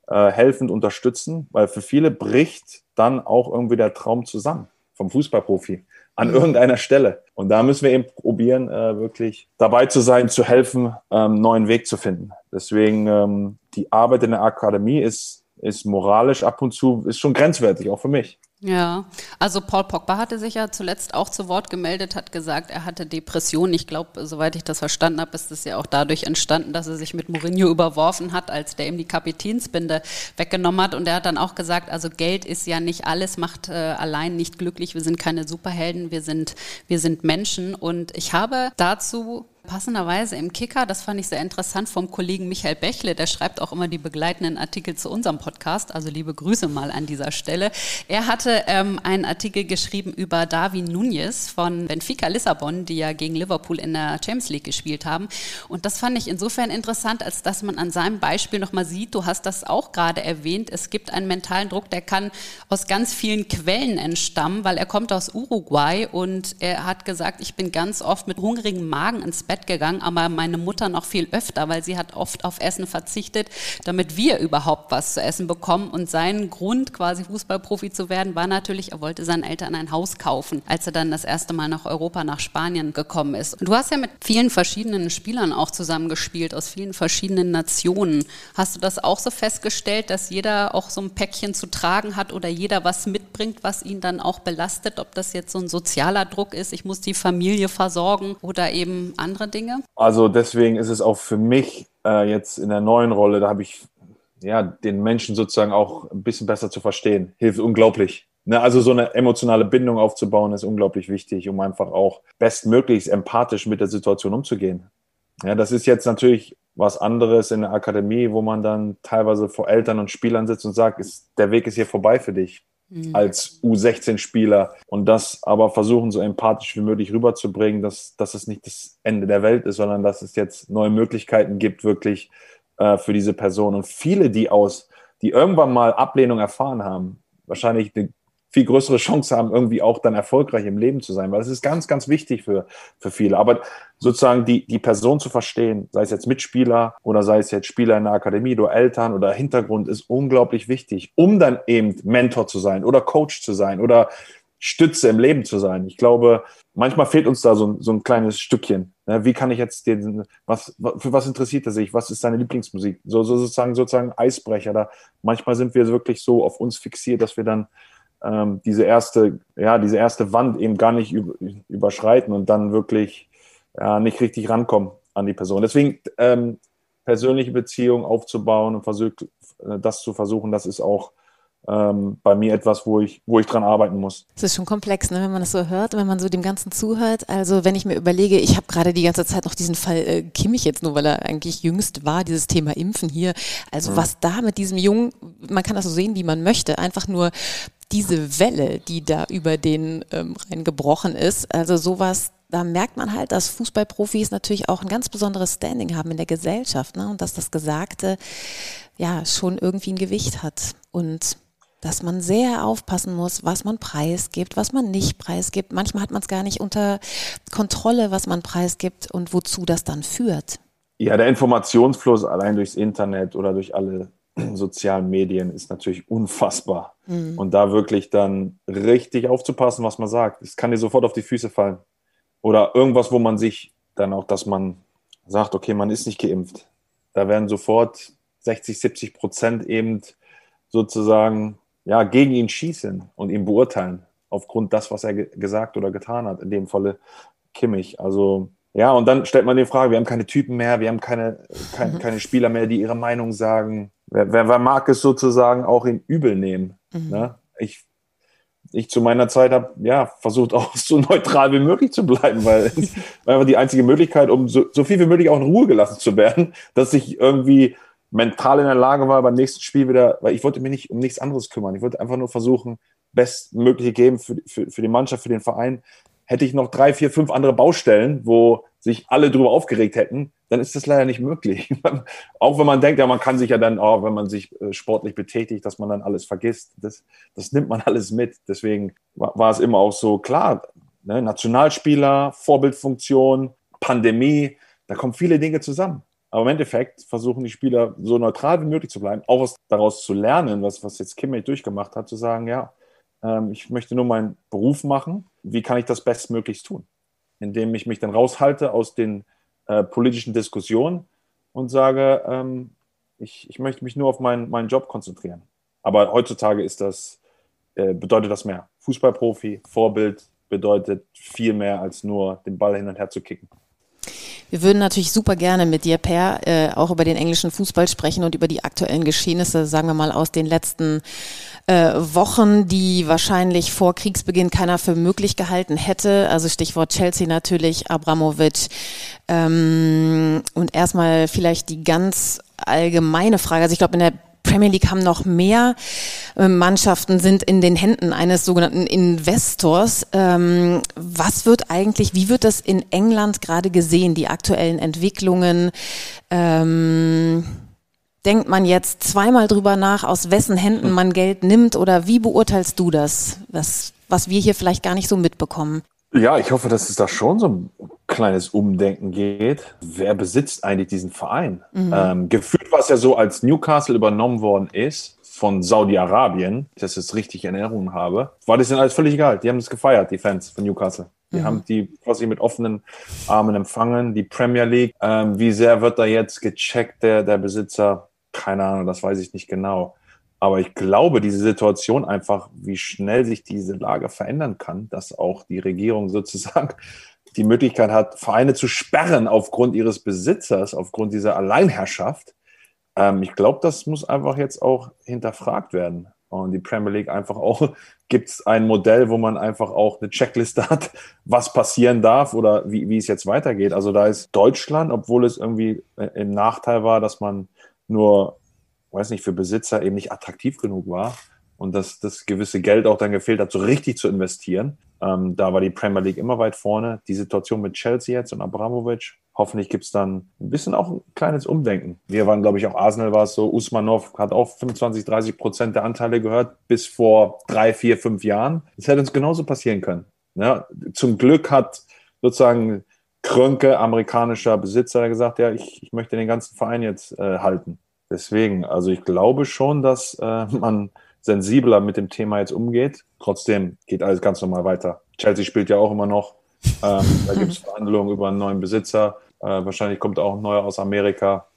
Speaker 3: äh, helfend unterstützen, weil für viele bricht dann auch irgendwie der Traum zusammen vom Fußballprofi an mhm. irgendeiner Stelle. Und da müssen wir eben probieren, äh, wirklich dabei zu sein, zu helfen, ähm, neuen Weg zu finden. Deswegen ähm, die Arbeit in der Akademie ist ist moralisch ab und zu, ist schon grenzwertig, auch für mich.
Speaker 2: Ja, also Paul Pogba hatte sich ja zuletzt auch zu Wort gemeldet, hat gesagt, er hatte Depressionen. Ich glaube, soweit ich das verstanden habe, ist es ja auch dadurch entstanden, dass er sich mit Mourinho überworfen hat, als der ihm die Kapitänsbinde weggenommen hat. Und er hat dann auch gesagt, also Geld ist ja nicht alles, macht äh, allein nicht glücklich. Wir sind keine Superhelden, wir sind, wir sind Menschen. Und ich habe dazu Passenderweise im Kicker, das fand ich sehr interessant vom Kollegen Michael Bächle, der schreibt auch immer die begleitenden Artikel zu unserem Podcast, also liebe Grüße mal an dieser Stelle. Er hatte ähm, einen Artikel geschrieben über Darwin Nunez von Benfica Lissabon, die ja gegen Liverpool in der Champions League gespielt haben. Und das fand ich insofern interessant, als dass man an seinem Beispiel nochmal sieht, du hast das auch gerade erwähnt, es gibt einen mentalen Druck, der kann aus ganz vielen Quellen entstammen, weil er kommt aus Uruguay und er hat gesagt, ich bin ganz oft mit hungrigem Magen ins Bett Bett gegangen, aber meine Mutter noch viel öfter, weil sie hat oft auf Essen verzichtet, damit wir überhaupt was zu essen bekommen. Und sein Grund, quasi Fußballprofi zu werden, war natürlich, er wollte seinen Eltern ein Haus kaufen, als er dann das erste Mal nach Europa, nach Spanien gekommen ist. Du hast ja mit vielen verschiedenen Spielern auch zusammengespielt, aus vielen verschiedenen Nationen. Hast du das auch so festgestellt, dass jeder auch so ein Päckchen zu tragen hat oder jeder was mitbringt, was ihn dann auch belastet, ob das jetzt so ein sozialer Druck ist, ich muss die Familie versorgen oder eben andere andere Dinge?
Speaker 3: Also deswegen ist es auch für mich äh, jetzt in der neuen Rolle, da habe ich ja den Menschen sozusagen auch ein bisschen besser zu verstehen. Hilft unglaublich. Ne? Also so eine emotionale Bindung aufzubauen ist unglaublich wichtig, um einfach auch bestmöglichst empathisch mit der Situation umzugehen. Ja, das ist jetzt natürlich was anderes in der Akademie, wo man dann teilweise vor Eltern und Spielern sitzt und sagt, ist, der Weg ist hier vorbei für dich mhm. als U16-Spieler und das aber versuchen, so empathisch wie möglich rüberzubringen, dass, dass es nicht das Ende der Welt ist, sondern dass es jetzt neue Möglichkeiten gibt, wirklich äh, für diese Person. Und viele, die aus, die irgendwann mal Ablehnung erfahren haben, wahrscheinlich eine viel größere Chance haben, irgendwie auch dann erfolgreich im Leben zu sein, weil das ist ganz, ganz wichtig für, für viele. Aber sozusagen die, die Person zu verstehen, sei es jetzt Mitspieler oder sei es jetzt Spieler in der Akademie oder Eltern oder Hintergrund, ist unglaublich wichtig, um dann eben Mentor zu sein oder Coach zu sein oder Stütze im Leben zu sein. Ich glaube, manchmal fehlt uns da so, so ein kleines Stückchen. Wie kann ich jetzt den, was, für was interessiert er sich? Was ist seine Lieblingsmusik? So, so sozusagen, sozusagen Eisbrecher. Da manchmal sind wir wirklich so auf uns fixiert, dass wir dann ähm, diese erste, ja, diese erste Wand eben gar nicht überschreiten und dann wirklich ja, nicht richtig rankommen an die Person. Deswegen ähm, persönliche Beziehungen aufzubauen und versucht, äh, das zu versuchen, das ist auch ähm, bei mir etwas, wo ich, wo ich dran arbeiten muss.
Speaker 1: Es ist schon komplex, ne, wenn man das so hört, wenn man so dem Ganzen zuhört. Also wenn ich mir überlege, ich habe gerade die ganze Zeit noch diesen Fall äh, Kimmich jetzt nur, weil er eigentlich jüngst war, dieses Thema Impfen hier. Also mhm. was da mit diesem Jungen, man kann das so sehen, wie man möchte, einfach nur diese Welle, die da über den ähm, reingebrochen ist, also sowas, da merkt man halt, dass Fußballprofis natürlich auch ein ganz besonderes Standing haben in der Gesellschaft ne? und dass das Gesagte ja schon irgendwie ein Gewicht hat und dass man sehr aufpassen muss, was man preisgibt, was man nicht preisgibt. Manchmal hat man es gar nicht unter Kontrolle, was man preisgibt und wozu das dann führt.
Speaker 3: Ja, der Informationsfluss allein durchs Internet oder durch alle *clears throat* sozialen Medien ist natürlich unfassbar. Mhm. Und da wirklich dann richtig aufzupassen, was man sagt. Es kann dir sofort auf die Füße fallen. Oder irgendwas, wo man sich dann auch, dass man sagt, okay, man ist nicht geimpft. Da werden sofort 60, 70 Prozent eben sozusagen ja, gegen ihn schießen und ihn beurteilen, aufgrund das, was er gesagt oder getan hat, in dem Falle Kimmich. Also ja, und dann stellt man die Frage, wir haben keine Typen mehr, wir haben keine, kein, mhm. keine Spieler mehr, die ihre Meinung sagen. Wer, wer, wer mag es sozusagen auch in übel nehmen? Mhm. Ne? Ich, ich zu meiner Zeit habe ja versucht auch *laughs* so neutral wie möglich zu bleiben, weil es *laughs* war einfach die einzige Möglichkeit, um so, so viel wie möglich auch in Ruhe gelassen zu werden, dass ich irgendwie mental in der Lage war, beim nächsten Spiel wieder, weil ich wollte mich nicht um nichts anderes kümmern. Ich wollte einfach nur versuchen, bestmögliche geben für, für, für die Mannschaft, für den Verein hätte ich noch drei, vier, fünf andere Baustellen, wo sich alle drüber aufgeregt hätten, dann ist das leider nicht möglich. *laughs* auch wenn man denkt, ja, man kann sich ja dann, auch wenn man sich äh, sportlich betätigt, dass man dann alles vergisst. Das, das nimmt man *laughs* alles mit. Deswegen war, war es immer auch so klar. Ne? Nationalspieler, Vorbildfunktion, Pandemie, da kommen viele Dinge zusammen. Aber im Endeffekt versuchen die Spieler so neutral wie möglich zu bleiben, auch was daraus zu lernen, was, was jetzt Kimmich durchgemacht hat, zu sagen, ja, ähm, ich möchte nur meinen Beruf machen. Wie kann ich das bestmöglichst tun? Indem ich mich dann raushalte aus den äh, politischen Diskussionen und sage, ähm, ich, ich möchte mich nur auf meinen, meinen Job konzentrieren. Aber heutzutage ist das, äh, bedeutet das mehr. Fußballprofi, Vorbild bedeutet viel mehr als nur den Ball hin und her zu kicken.
Speaker 1: Wir würden natürlich super gerne mit dir, Per, äh, auch über den englischen Fußball sprechen und über die aktuellen Geschehnisse, sagen wir mal, aus den letzten äh, Wochen, die wahrscheinlich vor Kriegsbeginn keiner für möglich gehalten hätte. Also Stichwort Chelsea natürlich, Abramovic. Ähm, und erstmal vielleicht die ganz allgemeine Frage. Also ich glaube, in der Premier League haben noch mehr äh, Mannschaften sind in den Händen eines sogenannten Investors. Ähm, was wird eigentlich, wie wird das in England gerade gesehen, die aktuellen Entwicklungen? Ähm, denkt man jetzt zweimal drüber nach, aus wessen Händen man Geld nimmt oder wie beurteilst du das, was, was wir hier vielleicht gar nicht so mitbekommen?
Speaker 3: Ja, ich hoffe, dass es da schon so ein kleines Umdenken geht. Wer besitzt eigentlich diesen Verein? Mhm. Ähm, gefühlt war es ja so, als Newcastle übernommen worden ist von Saudi-Arabien, ich das richtig in Erinnerung habe, war das ihnen alles völlig egal. Die haben es gefeiert, die Fans von Newcastle. Die mhm. haben die quasi mit offenen Armen empfangen. Die Premier League, ähm, wie sehr wird da jetzt gecheckt, der, der Besitzer? Keine Ahnung, das weiß ich nicht genau. Aber ich glaube, diese Situation einfach, wie schnell sich diese Lage verändern kann, dass auch die Regierung *laughs* sozusagen die Möglichkeit hat, Vereine zu sperren aufgrund ihres Besitzers, aufgrund dieser Alleinherrschaft. Ähm, ich glaube, das muss einfach jetzt auch hinterfragt werden. Und die Premier League einfach auch, *laughs* gibt es ein Modell, wo man einfach auch eine Checkliste *laughs* hat, was passieren darf oder wie, wie es jetzt weitergeht. Also da ist Deutschland, obwohl es irgendwie äh, im Nachteil war, dass man nur weiß nicht, für Besitzer eben nicht attraktiv genug war und dass das gewisse Geld auch dann gefehlt hat, so richtig zu investieren. Ähm, da war die Premier League immer weit vorne. Die Situation mit Chelsea jetzt und Abramovic, hoffentlich gibt es dann ein bisschen auch ein kleines Umdenken. Wir waren, glaube ich, auch Arsenal war es so, Usmanov hat auch 25, 30 Prozent der Anteile gehört bis vor drei, vier, fünf Jahren. Das hätte uns genauso passieren können. Ja, zum Glück hat sozusagen Krönke, amerikanischer Besitzer, gesagt, ja, ich, ich möchte den ganzen Verein jetzt äh, halten. Deswegen, also ich glaube schon, dass äh, *laughs* man sensibler mit dem Thema jetzt umgeht. Trotzdem geht alles ganz normal weiter. Chelsea spielt ja auch immer noch. Ähm, da *laughs* gibt es Verhandlungen über einen neuen Besitzer. Äh, wahrscheinlich kommt auch ein neuer aus Amerika.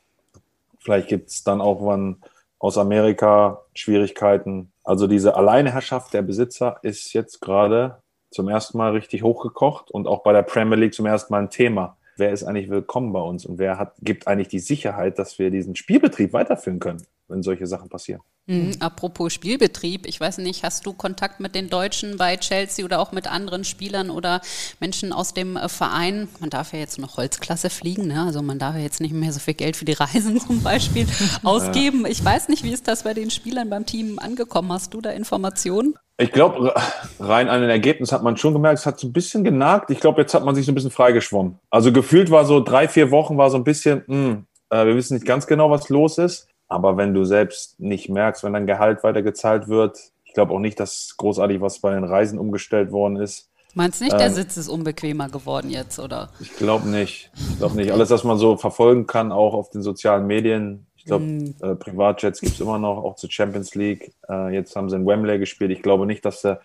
Speaker 3: Vielleicht gibt es dann auch wann aus Amerika Schwierigkeiten. Also diese Alleinherrschaft der Besitzer ist jetzt gerade zum ersten Mal richtig hochgekocht und auch bei der Premier League zum ersten Mal ein Thema wer ist eigentlich willkommen bei uns und wer hat, gibt eigentlich die Sicherheit, dass wir diesen Spielbetrieb weiterführen können, wenn solche Sachen passieren.
Speaker 2: Mhm, apropos Spielbetrieb, ich weiß nicht, hast du Kontakt mit den Deutschen bei Chelsea oder auch mit anderen Spielern oder Menschen aus dem äh, Verein? Man darf ja jetzt noch Holzklasse fliegen, ne? also man darf ja jetzt nicht mehr so viel Geld für die Reisen *laughs* zum Beispiel ausgeben. Ich weiß nicht, wie ist das bei den Spielern beim Team angekommen? Hast du da Informationen?
Speaker 3: Ich glaube, rein an den Ergebnissen hat man schon gemerkt, es hat so ein bisschen genagt. Ich glaube, jetzt hat man sich so ein bisschen freigeschwommen. Also gefühlt war so drei, vier Wochen war so ein bisschen, mh, hm, äh, wir wissen nicht ganz genau, was los ist. Aber wenn du selbst nicht merkst, wenn dein Gehalt weiter gezahlt wird, ich glaube auch nicht, dass großartig was bei den Reisen umgestellt worden ist.
Speaker 2: Meinst du nicht, der ähm, Sitz ist unbequemer geworden jetzt, oder?
Speaker 3: Ich glaube nicht. Ich glaube nicht. Alles, was man so verfolgen kann, auch auf den sozialen Medien, glaube, mm. äh, Privatjets gibt es immer noch, auch zur Champions League. Äh, jetzt haben sie in Wembley gespielt. Ich glaube nicht, dass da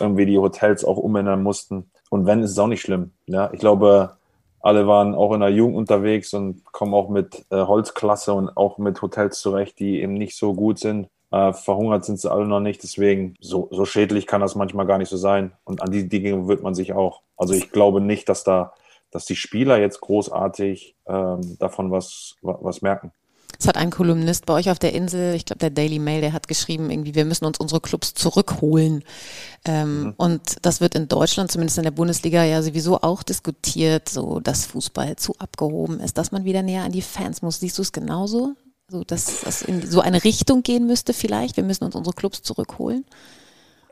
Speaker 3: irgendwie die Hotels auch umändern mussten. Und wenn, ist es auch nicht schlimm. Ja? Ich glaube, alle waren auch in der Jugend unterwegs und kommen auch mit äh, Holzklasse und auch mit Hotels zurecht, die eben nicht so gut sind. Äh, verhungert sind sie alle noch nicht, deswegen so, so schädlich kann das manchmal gar nicht so sein. Und an die Dinge wird man sich auch. Also ich glaube nicht, dass da, dass die Spieler jetzt großartig ähm, davon was, was merken.
Speaker 1: Es hat ein Kolumnist bei euch auf der Insel, ich glaube der Daily Mail, der hat geschrieben, irgendwie, wir müssen uns unsere Clubs zurückholen. Ähm, mhm. Und das wird in Deutschland, zumindest in der Bundesliga, ja sowieso auch diskutiert, so dass Fußball zu abgehoben ist, dass man wieder näher an die Fans muss. Siehst du es genauso? So, dass das in so eine Richtung gehen müsste vielleicht? Wir müssen uns unsere Clubs zurückholen?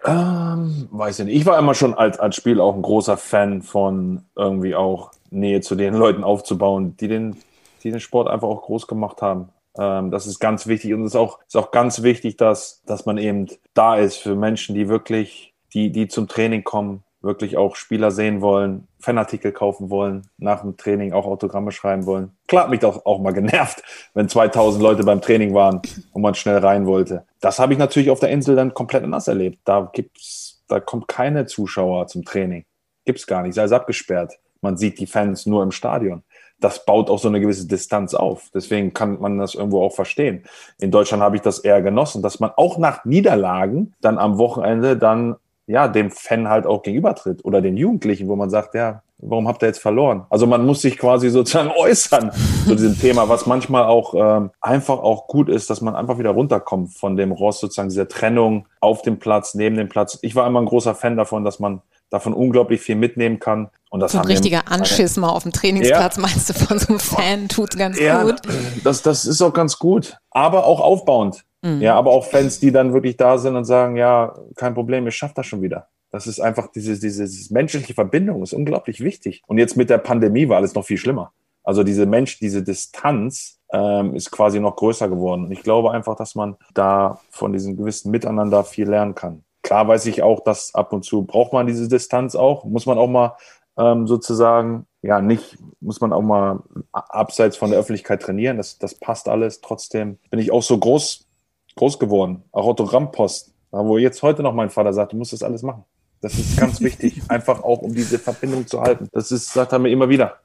Speaker 3: Ähm, weiß ich nicht. Ich war immer schon als, als Spiel auch ein großer Fan von irgendwie auch Nähe zu den Leuten aufzubauen, die den, die den Sport einfach auch groß gemacht haben. Ähm, das ist ganz wichtig und es ist auch, ist auch ganz wichtig, dass, dass man eben da ist für Menschen, die wirklich, die, die zum Training kommen, wirklich auch Spieler sehen wollen, Fanartikel kaufen wollen, nach dem Training auch Autogramme schreiben wollen. Klar hat mich doch auch mal genervt, *laughs* wenn 2000 Leute beim Training waren und man schnell rein wollte. Das habe ich natürlich auf der Insel dann komplett anders erlebt. Da gibt's, da kommt keine Zuschauer zum Training. Gibt's gar nicht, sei es abgesperrt. Man sieht die Fans nur im Stadion. Das baut auch so eine gewisse Distanz auf. Deswegen kann man das irgendwo auch verstehen. In Deutschland habe ich das eher genossen, dass man auch nach Niederlagen dann am Wochenende dann ja dem Fan halt auch gegenübertritt oder den Jugendlichen, wo man sagt, ja, warum habt ihr jetzt verloren? Also man muss sich quasi sozusagen *laughs* äußern zu diesem Thema, was manchmal auch ähm, einfach auch gut ist, dass man einfach wieder runterkommt von dem Ross, sozusagen dieser Trennung auf dem Platz, neben dem Platz. Ich war immer ein großer Fan davon, dass man davon unglaublich viel mitnehmen kann.
Speaker 1: Und das so ein richtiger Anschiss mal auf dem Trainingsplatz, ja. meinst du, von so einem Fan, tut ganz ja, gut.
Speaker 3: Das, das ist auch ganz gut, aber auch aufbauend. Mhm. Ja, aber auch Fans, die dann wirklich da sind und sagen, ja, kein Problem, ich schaffe das schon wieder. Das ist einfach diese, diese, diese menschliche Verbindung, ist unglaublich wichtig. Und jetzt mit der Pandemie war alles noch viel schlimmer. Also diese Mensch, diese Distanz ähm, ist quasi noch größer geworden. Und ich glaube einfach, dass man da von diesem gewissen Miteinander viel lernen kann. Klar weiß ich auch, dass ab und zu braucht man diese Distanz auch, muss man auch mal ähm, sozusagen, ja, nicht, muss man auch mal abseits von der Öffentlichkeit trainieren. Das, das passt alles. Trotzdem bin ich auch so groß, groß geworden. Auch Autogrammpost, wo jetzt heute noch mein Vater sagt, du musst das alles machen. Das ist ganz wichtig, *laughs* einfach auch um diese Verbindung zu halten. Das ist, sagt er mir immer wieder.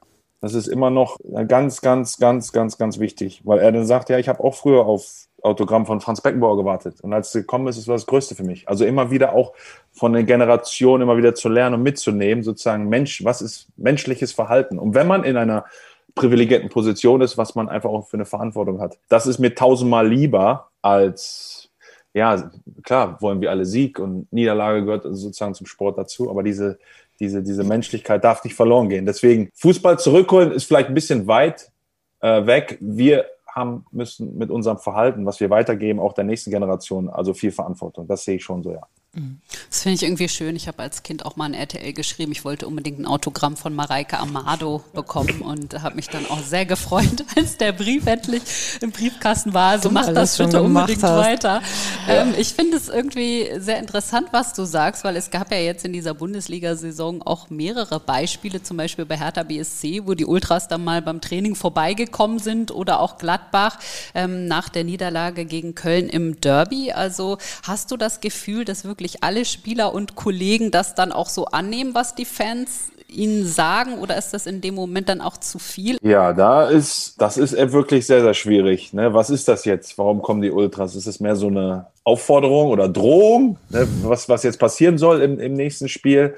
Speaker 3: Das ist immer noch ganz, ganz, ganz, ganz, ganz wichtig, weil er dann sagt, ja, ich habe auch früher auf Autogramm von Franz Beckenbauer gewartet. Und als es gekommen ist, ist das Größte für mich. Also immer wieder auch von den Generationen immer wieder zu lernen und mitzunehmen, sozusagen Mensch, was ist menschliches Verhalten? Und wenn man in einer privilegierten Position ist, was man einfach auch für eine Verantwortung hat. Das ist mir tausendmal lieber als ja, klar, wollen wir alle Sieg und Niederlage gehört sozusagen zum Sport dazu, aber diese, diese, diese Menschlichkeit darf nicht verloren gehen. Deswegen, Fußball zurückholen ist vielleicht ein bisschen weit äh, weg. Wir haben müssen mit unserem Verhalten, was wir weitergeben, auch der nächsten Generation, also viel Verantwortung. Das sehe ich schon so, ja.
Speaker 2: Das finde ich irgendwie schön. Ich habe als Kind auch mal ein RTL geschrieben. Ich wollte unbedingt ein Autogramm von Mareike Amado bekommen und habe mich dann auch sehr gefreut, *laughs* als der Brief endlich im Briefkasten war. Also mach das bitte unbedingt hast. weiter. Ja. Ähm, ich finde es irgendwie sehr interessant, was du sagst, weil es gab ja jetzt in dieser Bundesliga-Saison auch mehrere Beispiele, zum Beispiel bei Hertha BSC, wo die Ultras dann mal beim Training vorbeigekommen sind oder auch Gladbach ähm, nach der Niederlage gegen Köln im Derby. Also hast du das Gefühl, dass wirklich wirklich alle Spieler und Kollegen das dann auch so annehmen, was die Fans ihnen sagen oder ist das in dem Moment dann auch zu viel?
Speaker 3: Ja, da ist, das ist wirklich sehr, sehr schwierig. Ne? Was ist das jetzt? Warum kommen die Ultras? Ist es mehr so eine Aufforderung oder Drohung, ne? was, was jetzt passieren soll im, im nächsten Spiel?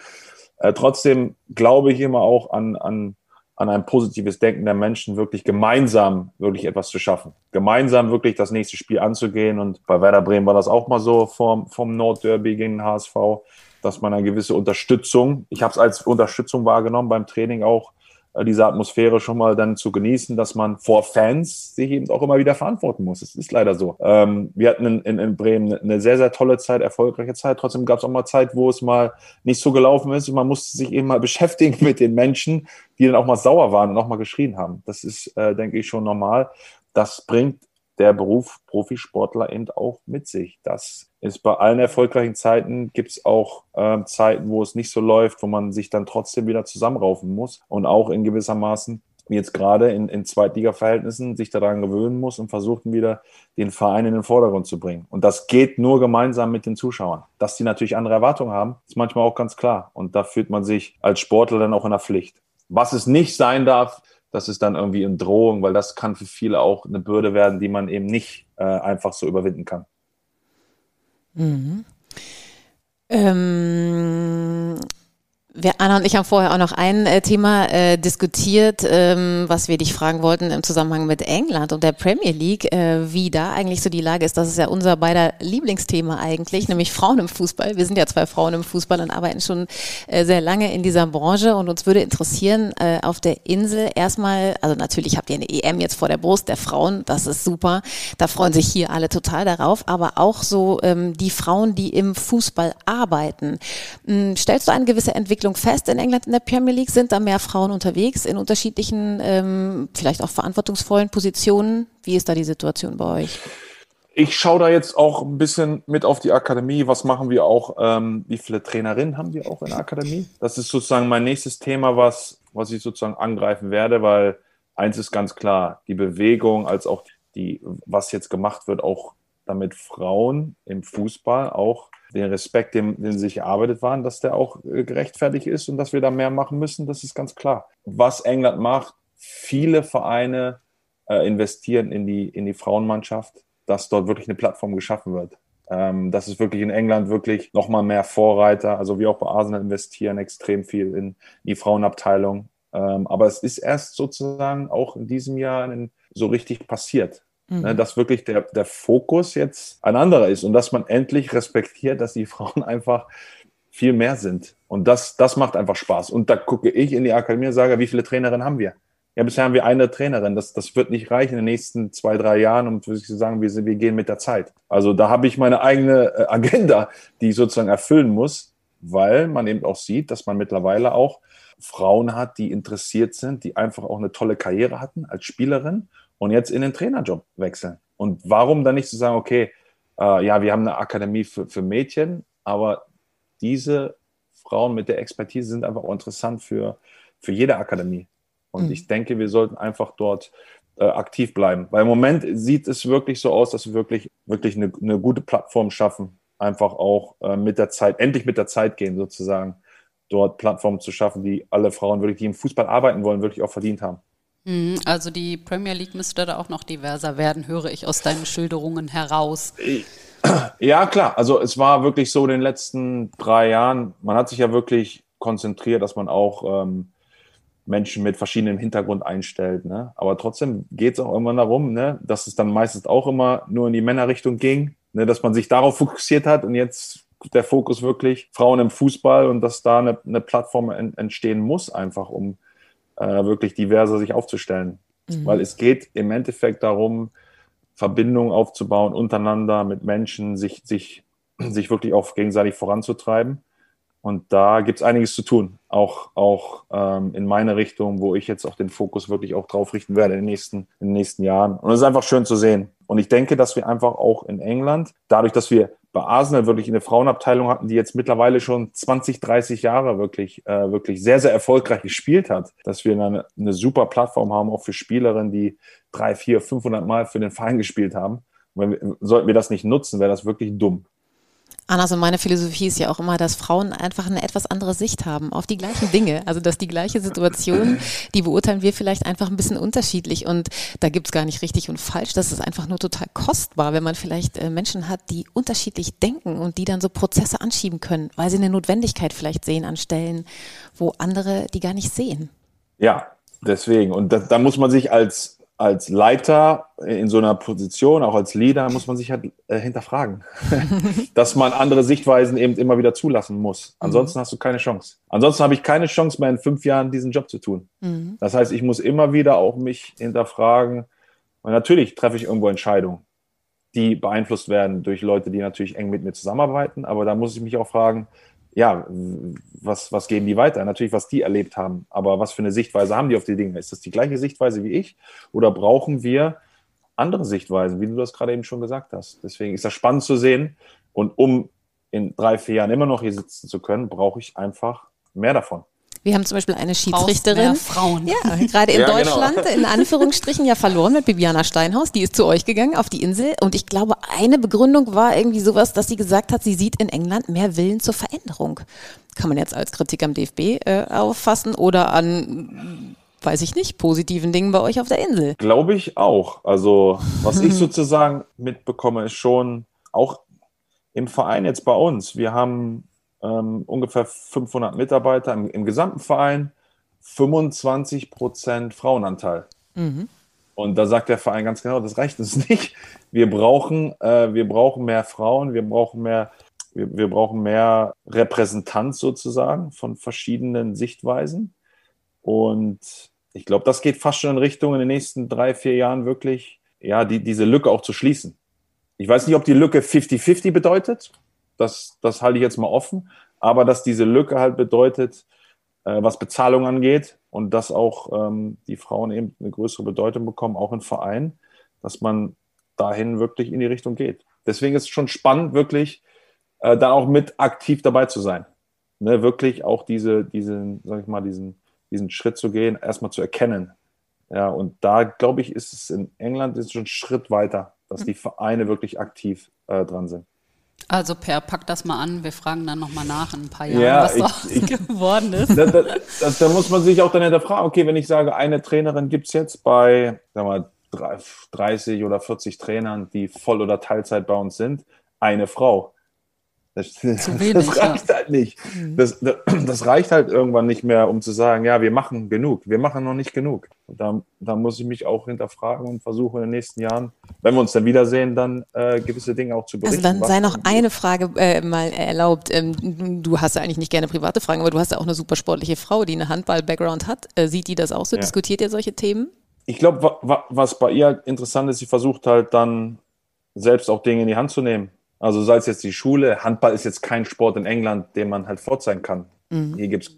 Speaker 3: Äh, trotzdem glaube ich immer auch an, an an ein positives Denken der Menschen, wirklich gemeinsam wirklich etwas zu schaffen. Gemeinsam wirklich das nächste Spiel anzugehen. Und bei Werder Bremen war das auch mal so vom, vom Nordderby gegen den HSV, dass man eine gewisse Unterstützung, ich habe es als Unterstützung wahrgenommen beim Training auch, diese Atmosphäre schon mal dann zu genießen, dass man vor Fans sich eben auch immer wieder verantworten muss. Es ist leider so. Ähm, wir hatten in, in, in, Bremen eine sehr, sehr tolle Zeit, erfolgreiche Zeit. Trotzdem gab es auch mal Zeit, wo es mal nicht so gelaufen ist und man musste sich eben mal *laughs* beschäftigen mit den Menschen, die dann auch mal sauer waren und auch mal geschrien haben. Das ist, äh, denke ich, schon normal. Das bringt der Beruf Profisportler eben auch mit sich. Das ist bei allen erfolgreichen Zeiten gibt es auch äh, Zeiten, wo es nicht so läuft, wo man sich dann trotzdem wieder zusammenraufen muss und auch in gewissermaßen wie jetzt gerade in, in Zweitliga-Verhältnissen sich daran gewöhnen muss und versucht wieder den Verein in den Vordergrund zu bringen. Und das geht nur gemeinsam mit den Zuschauern. Dass die natürlich andere Erwartungen haben, ist manchmal auch ganz klar. Und da fühlt man sich als Sportler dann auch in der Pflicht. Was es nicht sein darf, das ist dann irgendwie in Drohung, weil das kann für viele auch eine Bürde werden, die man eben nicht äh, einfach so überwinden kann.
Speaker 1: Mhm. Ähm, wir, Anna und ich haben vorher auch noch ein äh, Thema äh, diskutiert, ähm, was wir dich fragen wollten im Zusammenhang mit England und der Premier League, äh, wie da eigentlich so die Lage ist. Das ist ja unser beider Lieblingsthema eigentlich, nämlich Frauen im Fußball. Wir sind ja zwei Frauen im Fußball und arbeiten schon äh, sehr lange in dieser Branche und uns würde interessieren, äh, auf der Insel erstmal, also natürlich habt ihr eine EM jetzt vor der Brust der Frauen, das ist super. Da freuen sich hier alle total darauf, aber auch so ähm, die Frauen, die im Fußball arbeiten. Ähm, stellst du eine gewisse Entwicklung Entwicklung fest in England in der Premier League? Sind da mehr Frauen unterwegs in unterschiedlichen, ähm, vielleicht auch verantwortungsvollen Positionen? Wie ist da die Situation bei euch?
Speaker 3: Ich schaue da jetzt auch ein bisschen mit auf die Akademie. Was machen wir auch? Ähm, wie viele Trainerinnen haben wir auch in der Akademie? Das ist sozusagen mein nächstes Thema, was, was ich sozusagen angreifen werde, weil eins ist ganz klar, die Bewegung als auch die, was jetzt gemacht wird, auch damit Frauen im Fußball auch den Respekt, den, den sich erarbeitet waren, dass der auch äh, gerechtfertigt ist und dass wir da mehr machen müssen, das ist ganz klar. Was England macht, viele Vereine äh, investieren in die, in die Frauenmannschaft, dass dort wirklich eine Plattform geschaffen wird. Ähm, das ist wirklich in England wirklich nochmal mehr Vorreiter. Also wir auch bei Arsenal investieren extrem viel in die Frauenabteilung. Ähm, aber es ist erst sozusagen auch in diesem Jahr in, so richtig passiert. Mhm. Ne, dass wirklich der, der Fokus jetzt ein anderer ist und dass man endlich respektiert, dass die *laughs* Frauen einfach viel mehr sind. Und das, das macht einfach Spaß. Und da gucke ich in die Akademie und sage, wie viele Trainerinnen haben wir? Ja, bisher haben wir eine Trainerin. Das, das wird nicht reichen in den nächsten zwei, drei Jahren, um zu sagen, wir, sind, wir gehen mit der Zeit. Also da habe ich meine eigene äh, *laughs* Agenda, die ich sozusagen erfüllen muss, weil man eben auch sieht, dass man mittlerweile auch Frauen hat, die interessiert sind, die einfach auch eine tolle Karriere hatten als Spielerin und jetzt in den Trainerjob wechseln. Und warum dann nicht zu sagen, okay, äh, ja, wir haben eine Akademie für, für Mädchen, aber diese Frauen mit der Expertise sind einfach auch interessant für, für jede Akademie. Und mhm. ich denke, wir sollten einfach dort äh, aktiv bleiben. Weil im Moment sieht es wirklich so aus, dass wir wirklich, wirklich eine, eine gute Plattform schaffen. Einfach auch äh, mit der Zeit, endlich mit der Zeit gehen, sozusagen, dort Plattformen zu schaffen, die alle Frauen wirklich, die im Fußball arbeiten wollen, wirklich auch verdient haben.
Speaker 2: Mhm, also die Premier League müsste da auch noch diverser werden, höre ich aus deinen Schilderungen heraus. *clears throat*
Speaker 3: Ja, klar. Also es war wirklich so in den letzten drei Jahren, man hat sich ja wirklich konzentriert, dass man auch ähm, Menschen mit verschiedenem Hintergrund einstellt. Ne? Aber trotzdem geht es auch irgendwann darum, ne, dass es dann meistens auch immer nur in die Männerrichtung ging, ne, dass man sich darauf fokussiert hat und jetzt der Fokus wirklich Frauen im Fußball und dass da eine, eine Plattform en, entstehen muss, einfach um äh, wirklich diverser sich aufzustellen. Mhm. Weil es geht im Endeffekt darum, Verbindungen aufzubauen untereinander mit Menschen, sich, sich, sich wirklich auch gegenseitig voranzutreiben. Und da gibt es einiges zu tun, auch, auch ähm, in meine Richtung, wo ich jetzt auch den Fokus wirklich auch drauf richten werde in den nächsten, in den nächsten Jahren. Und es ist einfach schön zu sehen. Und ich denke, dass wir einfach auch in England, dadurch, dass wir bei Arsenal wirklich eine Frauenabteilung hatten, die jetzt mittlerweile schon 20, 30 Jahre wirklich, äh, wirklich sehr, sehr erfolgreich gespielt hat, dass wir eine, eine super Plattform haben, auch für Spielerinnen, die drei, vier, 500 Mal für den Verein gespielt haben. Wir, sollten wir das nicht nutzen, wäre das wirklich dumm.
Speaker 1: Anna, so meine Philosophie ist ja auch immer, dass Frauen einfach eine etwas andere Sicht haben auf die gleichen Dinge. Also dass die gleiche Situation, die beurteilen wir vielleicht einfach ein bisschen unterschiedlich. Und da gibt's gar nicht richtig und falsch. Das ist einfach nur total kostbar, wenn man vielleicht äh, Menschen hat, die unterschiedlich denken und die dann so Prozesse anschieben können, weil sie eine Notwendigkeit vielleicht sehen an Stellen, wo andere die gar nicht sehen.
Speaker 3: Ja, deswegen. Und da, da muss man sich als als Leiter in so einer Position, auch als Leader, muss man sich halt äh, hinterfragen, *laughs* dass man andere Sichtweisen eben immer wieder zulassen muss. Ansonsten mhm. hast du keine Chance. Ansonsten habe ich keine Chance mehr in fünf Jahren diesen Job zu tun. Mhm. Das heißt, ich muss immer wieder auch mich hinterfragen. Und natürlich treffe ich irgendwo Entscheidungen, die beeinflusst werden durch Leute, die natürlich eng mit mir zusammenarbeiten. Aber da muss ich mich auch fragen, ja, was, was geben die weiter? Natürlich, was die erlebt haben. Aber was für eine Sichtweise haben die auf die Dinge? Ist das die gleiche Sichtweise wie ich? Oder brauchen wir andere Sichtweisen, wie du das gerade eben schon gesagt hast? Deswegen ist das spannend zu sehen. Und um in drei, vier Jahren immer noch hier sitzen zu können, brauche ich einfach mehr davon.
Speaker 1: Wir haben zum Beispiel eine Schiedsrichterin.
Speaker 2: Frauen.
Speaker 1: Ja, gerade in ja, genau. Deutschland genau. in Anführungsstrichen ja verloren mit Bibiana Steinhaus. Die ist zu euch gegangen auf die Insel. Und ich glaube, eine Begründung war irgendwie sowas, dass sie gesagt hat, sie sieht in England mehr Willen zur Veränderung. Kann man jetzt als Kritik am DFB äh, auffassen oder an weiß ich nicht, positiven Dingen bei euch auf der Insel.
Speaker 3: Glaube ich auch. Also, was ich sozusagen mitbekomme, ist schon auch im Verein jetzt bei uns. Wir haben ähm, ungefähr 500 Mitarbeiter im, im, gesamten Verein, 25 Prozent Frauenanteil. Mhm. Und da sagt der Verein ganz genau, das reicht uns *laughs* nicht. Wir brauchen, äh, wir brauchen mehr Frauen, wir brauchen mehr, wir, wir brauchen mehr Repräsentanz sozusagen von verschiedenen Sichtweisen. Und ich glaube, das geht fast schon in Richtung in den nächsten drei, vier Jahren wirklich, ja, die, diese Lücke auch zu schließen. Ich weiß nicht, ob die Lücke 50-50 bedeutet. Das, das halte ich jetzt mal offen. Aber dass diese Lücke halt bedeutet, äh, was Bezahlung angeht und dass auch ähm, die Frauen eben eine größere Bedeutung bekommen, auch in Vereinen, dass man dahin wirklich in die Richtung geht. Deswegen ist es schon spannend, wirklich äh, da auch mit aktiv dabei zu sein. Ne, wirklich auch diese, diesen, sag ich mal, diesen, diesen Schritt zu gehen, erstmal zu erkennen. Ja, und da glaube ich, ist es in England ist schon ein Schritt weiter, dass die Vereine wirklich aktiv äh, dran sind.
Speaker 2: Also Per, pack das mal an. Wir fragen dann nochmal nach in ein paar Jahren, ja, was daraus *laughs* geworden ist.
Speaker 3: Da, da, da, da, muss man sich auch dann hinterfragen, okay, wenn ich sage, eine Trainerin gibt es jetzt bei sagen wir, 30 oder 40 Trainern, die Voll- oder Teilzeit bei uns sind, eine Frau. Das, *laughs* wenig, das reicht ja. halt nicht. Mhm. Das, das, reicht halt irgendwann nicht mehr, um zu sagen, ja, wir machen genug. Wir machen noch nicht genug. Da, da muss ich mich auch hinterfragen und versuchen in den nächsten Jahren, wenn wir uns dann wiedersehen, dann äh, gewisse Dinge auch zu also berichten.
Speaker 1: Also dann sei noch eine Frage äh, mal erlaubt. Ähm, du hast ja eigentlich nicht gerne private Fragen, aber du hast ja auch eine super sportliche Frau, die eine Handball-Background hat. Äh, sieht die das auch so? Ja. Diskutiert ihr solche Themen?
Speaker 3: Ich glaube, was bei ihr interessant ist, sie versucht halt dann selbst auch Dinge in die Hand zu nehmen. Also sei es jetzt die Schule, Handball ist jetzt kein Sport in England, den man halt vorzeigen kann. Mhm. Hier gibt es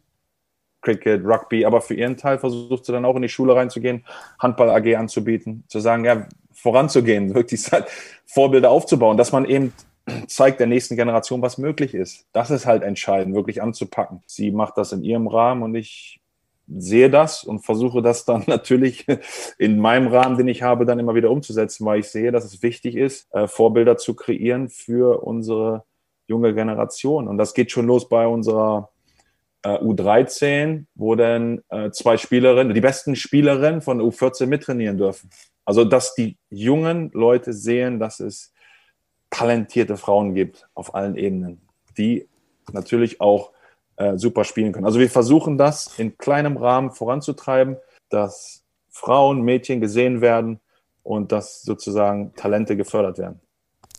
Speaker 3: Cricket, Rugby, aber für ihren Teil versucht sie dann auch in die Schule reinzugehen, Handball AG anzubieten, zu sagen, ja, voranzugehen, *laughs* wirklich Vorbilder aufzubauen, dass man eben zeigt der nächsten Generation, was möglich ist. Das ist halt entscheidend, wirklich anzupacken. Sie macht das in ihrem Rahmen und ich sehe das und versuche das dann *laughs* natürlich in meinem Rahmen, den ich habe, dann immer wieder umzusetzen, weil ich sehe, dass es wichtig ist, äh, Vorbilder zu kreieren für unsere junge Generation. Und das geht schon los bei unserer äh, U13, wo dann äh, zwei Spielerinnen, die besten Spielerinnen von U14 mittrainieren dürfen. Also, dass die jungen Leute sehen, dass es talentierte Frauen gibt auf allen Ebenen, die natürlich auch äh, super spielen können. Also wir versuchen das in kleinem Rahmen voranzutreiben, dass Frauen, Mädchen gesehen werden und dass sozusagen Talente gefördert werden.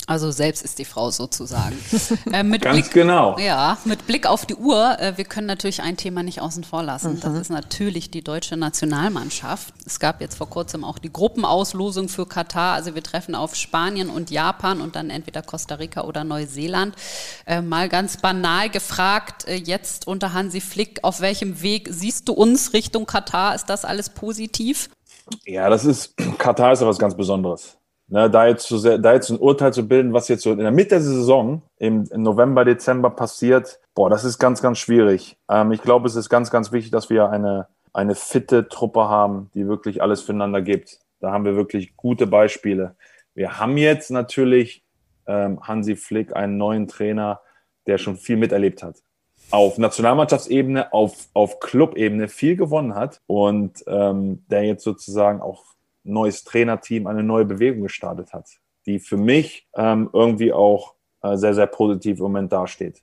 Speaker 2: Also selbst ist die Frau sozusagen. *laughs*
Speaker 3: Äh, mit Ganz Blick, genau.
Speaker 2: Ja, mit Blick auf die Uhr, äh, wir können natürlich ein Thema nicht außen vor lassen. Mhm. Das ist natürlich die deutsche Nationalmannschaft. Es gab jetzt vor kurzem auch die Gruppenauslosung für Katar. Also wir treffen auf Spanien und Japan und dann entweder Costa Rica oder Neuseeland. Äh, mal ganz banal gefragt, äh, jetzt unter Hansi Flick, auf welchem Weg siehst du uns Richtung Katar? Ist das alles positiv?
Speaker 3: Ja, das ist, Katar ist ja was ganz Besonderes. Ne, da, jetzt zu sehr, da jetzt ein Urteil zu bilden, was jetzt so in der Mitte der Saison, im, im November, Dezember passiert, boah, das ist ganz, ganz schwierig. Ähm, ich glaube, es ist ganz, ganz wichtig, dass wir eine, eine fitte Truppe haben, die wirklich alles füreinander gibt. Da haben wir wirklich gute Beispiele. Wir haben jetzt natürlich ähm, Hansi Flick, einen neuen Trainer, der schon viel miterlebt hat. Auf Nationalmannschaftsebene, auf, auf Clubebene viel gewonnen hat und ähm, der jetzt sozusagen auch neues Trainerteam, eine neue Bewegung gestartet hat, die für mich ähm, irgendwie auch äh, sehr, sehr positiv im Moment dasteht.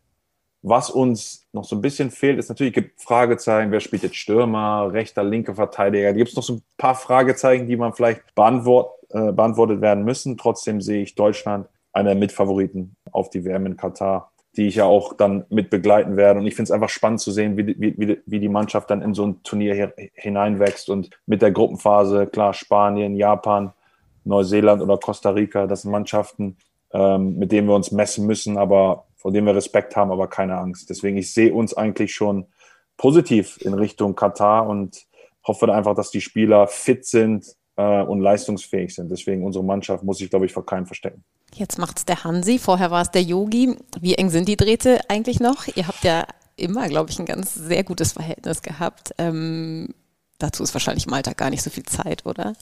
Speaker 3: Was uns noch so ein bisschen fehlt, ist natürlich, gibt Fragezeichen, wer spielt jetzt Stürmer, rechter, linker Verteidiger. Da gibt es noch so ein paar Fragezeichen, die man vielleicht beantwort, äh, beantwortet werden müssen. Trotzdem sehe ich Deutschland einer Mitfavoriten auf die WM in Katar die ich ja auch dann mit begleiten werde. Und ich finde es einfach spannend zu sehen, wie, wie, wie die Mannschaft dann in so ein Turnier hineinwächst und mit der Gruppenphase, klar, Spanien, Japan, Neuseeland oder Costa Rica, das sind Mannschaften, ähm, mit denen wir uns messen müssen, aber vor denen wir Respekt haben, aber keine Angst. Deswegen, ich sehe uns eigentlich schon positiv in Richtung Katar und hoffe einfach, dass die Spieler fit sind, äh, und leistungsfähig sind. Deswegen unsere Mannschaft muss sich, glaube ich, vor keinem verstecken.
Speaker 1: Jetzt macht es der Hansi, vorher war es der Yogi. Wie eng sind die Drähte eigentlich noch? Ihr habt ja immer, glaube ich, ein ganz sehr gutes Verhältnis gehabt. Ähm, dazu ist wahrscheinlich Malta gar nicht so viel Zeit, oder?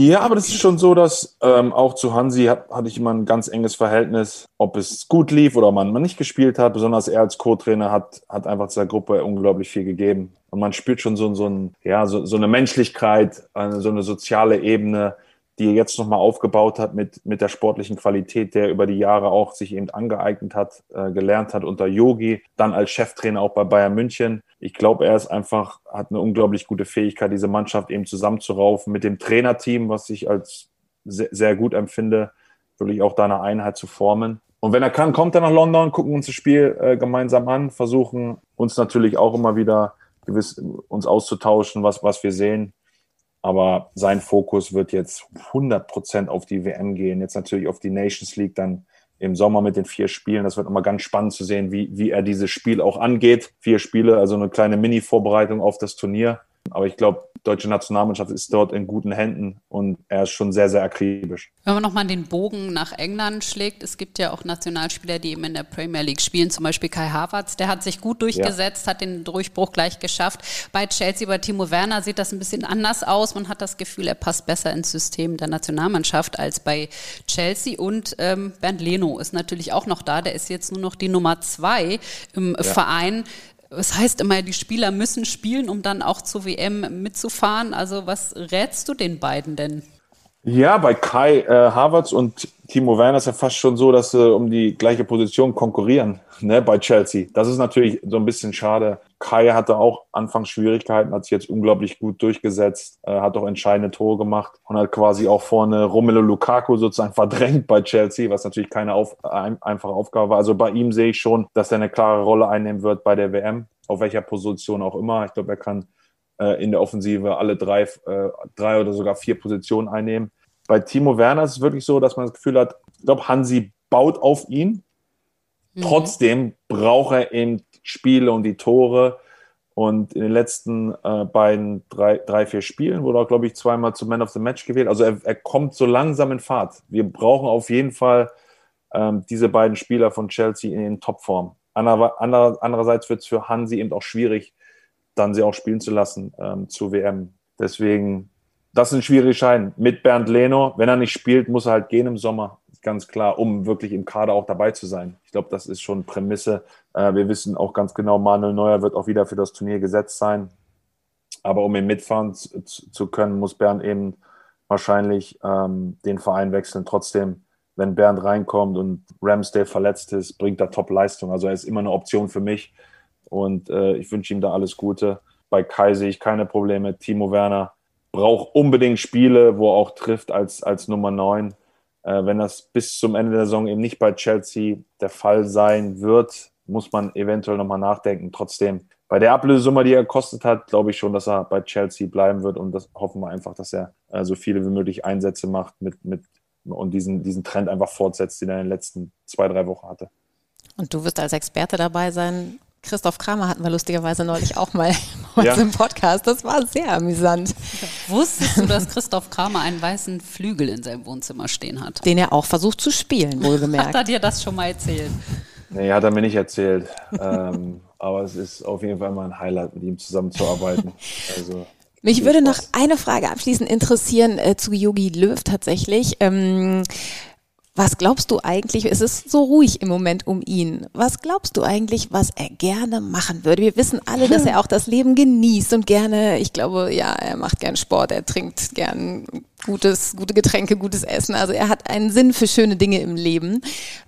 Speaker 3: Ja, aber das ist schon so, dass ähm, auch zu Hansi hat, hatte ich immer ein ganz enges Verhältnis, ob es gut lief oder man, man nicht gespielt hat. Besonders er als Co-Trainer hat, hat einfach dieser Gruppe unglaublich viel gegeben. Und man spürt schon so, so, ein, ja, so, so eine Menschlichkeit, so eine soziale Ebene, die er jetzt nochmal aufgebaut hat mit, mit der sportlichen Qualität, der über die Jahre auch sich eben angeeignet hat, äh, gelernt hat unter Yogi, dann als Cheftrainer auch bei Bayern München. Ich glaube, er ist einfach, hat eine unglaublich gute Fähigkeit, diese Mannschaft eben zusammenzuraufen mit dem Trainerteam, was ich als sehr, sehr gut empfinde, wirklich auch da eine Einheit zu formen. Und wenn er kann, kommt er nach London, gucken uns das Spiel äh, gemeinsam an, versuchen uns natürlich auch immer wieder gewiss uns auszutauschen, was, was wir sehen. Aber sein Fokus wird jetzt 100 Prozent auf die WM gehen. Jetzt natürlich auf die Nations League dann im Sommer mit den vier Spielen. Das wird immer ganz spannend zu sehen, wie, wie er dieses Spiel auch angeht. Vier Spiele, also eine kleine Mini-Vorbereitung auf das Turnier. Aber ich glaube, deutsche Nationalmannschaft ist dort in guten Händen und er ist schon sehr, sehr akribisch.
Speaker 2: Wenn man nochmal den Bogen nach England schlägt, es gibt ja auch Nationalspieler, die eben in der Premier League spielen, zum Beispiel Kai Havertz, der hat sich gut durchgesetzt, ja. hat den Durchbruch gleich geschafft. Bei Chelsea, bei Timo Werner sieht das ein bisschen anders aus. Man hat das Gefühl, er passt besser ins System der Nationalmannschaft als bei Chelsea. Und ähm, Bernd Leno ist natürlich auch noch da, der ist jetzt nur noch die Nummer zwei im ja. Verein es heißt immer, die Spieler müssen spielen, um dann auch zur WM mitzufahren. Also was rätst du den beiden denn?
Speaker 3: Ja, bei Kai äh, Havertz und Timo Werner ist ja fast schon so, dass sie um die gleiche Position konkurrieren *laughs* ne, bei Chelsea. Das ist natürlich so ein bisschen schade. Kai hatte auch anfangs Schwierigkeiten, hat sich jetzt unglaublich gut durchgesetzt, äh, hat auch entscheidende Tore gemacht und hat quasi auch vorne Romelu Lukaku sozusagen *laughs* verdrängt bei Chelsea, was natürlich keine auf, ein, einfache Aufgabe war. Also bei ihm sehe ich schon, dass er eine klare Rolle einnehmen wird bei der WM, auf welcher Position auch immer. Ich glaube, er kann äh, in der Offensive alle drei, äh, drei oder sogar vier Positionen einnehmen. Bei Timo Werner ist es wirklich so, dass man das Gefühl hat, ich glaube, Hansi baut auf ihn. Mhm. Trotzdem braucht er eben Spiele und die Tore. Und in den letzten äh, beiden, drei, drei, vier Spielen wurde er, glaube ich, zweimal zum Man of the Match gewählt. Also er, er kommt so langsam in Fahrt. Wir brauchen auf jeden Fall ähm, diese beiden Spieler von Chelsea in Topform. Ander, ander, andererseits wird es für Hansi eben auch schwierig, dann sie auch spielen zu lassen ähm, zur WM. Deswegen, das sind schwierige Schein. Mit Bernd Leno, wenn er nicht spielt, muss er halt gehen im Sommer, ganz klar, um wirklich im Kader auch dabei zu sein. Ich glaube, das ist schon Prämisse. Äh, wir wissen auch ganz genau, Manuel Neuer wird auch wieder für das Turnier gesetzt sein. Aber um ihn mitfahren zu, zu können, muss Bernd eben wahrscheinlich ähm, den Verein wechseln. Trotzdem, wenn Bernd reinkommt und Ramsdale verletzt ist, bringt er Top-Leistung. Also er ist immer eine Option für mich. Und äh, ich wünsche ihm da alles Gute. Bei Kai sehe ich keine Probleme. Timo Werner braucht unbedingt Spiele, wo er auch trifft als, als Nummer 9. Äh, wenn das bis zum Ende der Saison eben nicht bei Chelsea der Fall sein wird, muss man eventuell nochmal nachdenken. Trotzdem, bei der Ablösesumme, die er gekostet hat, glaube ich schon, dass er bei Chelsea bleiben wird und das hoffen wir einfach, dass er äh, so viele wie möglich Einsätze macht mit, mit, und diesen, diesen Trend einfach fortsetzt, den er in den letzten zwei, drei Wochen hatte.
Speaker 1: Und du wirst als Experte dabei sein, Christoph Kramer hatten wir lustigerweise neulich auch mal *laughs* bei ja. im Podcast. Das war sehr amüsant.
Speaker 2: Wusstest du, dass Christoph Kramer einen weißen Flügel in seinem Wohnzimmer stehen hat?
Speaker 1: Den er auch versucht zu spielen, wohlgemerkt.
Speaker 2: hat er dir das schon mal erzählt?
Speaker 3: Nee, hat er mir nicht erzählt. ähm, aber es ist auf jeden Fall mal ein Highlight, mit ihm zusammenzuarbeiten. *laughs* Also,
Speaker 1: mich würde noch eine Frage abschließend interessieren äh, zu Yogi Löw tatsächlich. Ähm, was glaubst du eigentlich, es ist so ruhig im Moment um ihn, was glaubst du eigentlich, was er gerne machen würde? Wir wissen alle, dass er *laughs* auch das Leben genießt und gerne, ich glaube, ja, er macht gern Sport, er trinkt gern gutes, gute Getränke, gutes Essen. Also er hat einen Sinn für schöne Dinge im Leben.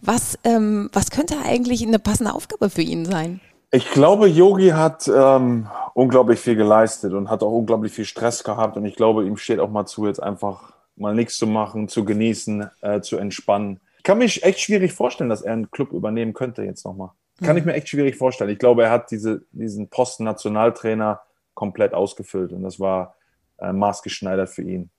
Speaker 1: Was, ähm, was könnte eigentlich eine passende Aufgabe für ihn sein?
Speaker 3: Ich glaube, Yogi hat ähm, unglaublich viel geleistet und hat auch unglaublich viel Stress gehabt. Und ich glaube, ihm steht auch mal zu, jetzt einfach mal nichts zu machen, zu genießen, äh, zu entspannen. Ich kann mich echt schwierig vorstellen, dass er einen Club übernehmen könnte jetzt nochmal. Kann ich mir echt schwierig vorstellen. Ich glaube, er hat diese, diesen Posten Nationaltrainer komplett ausgefüllt und das war äh, maßgeschneidert für ihn,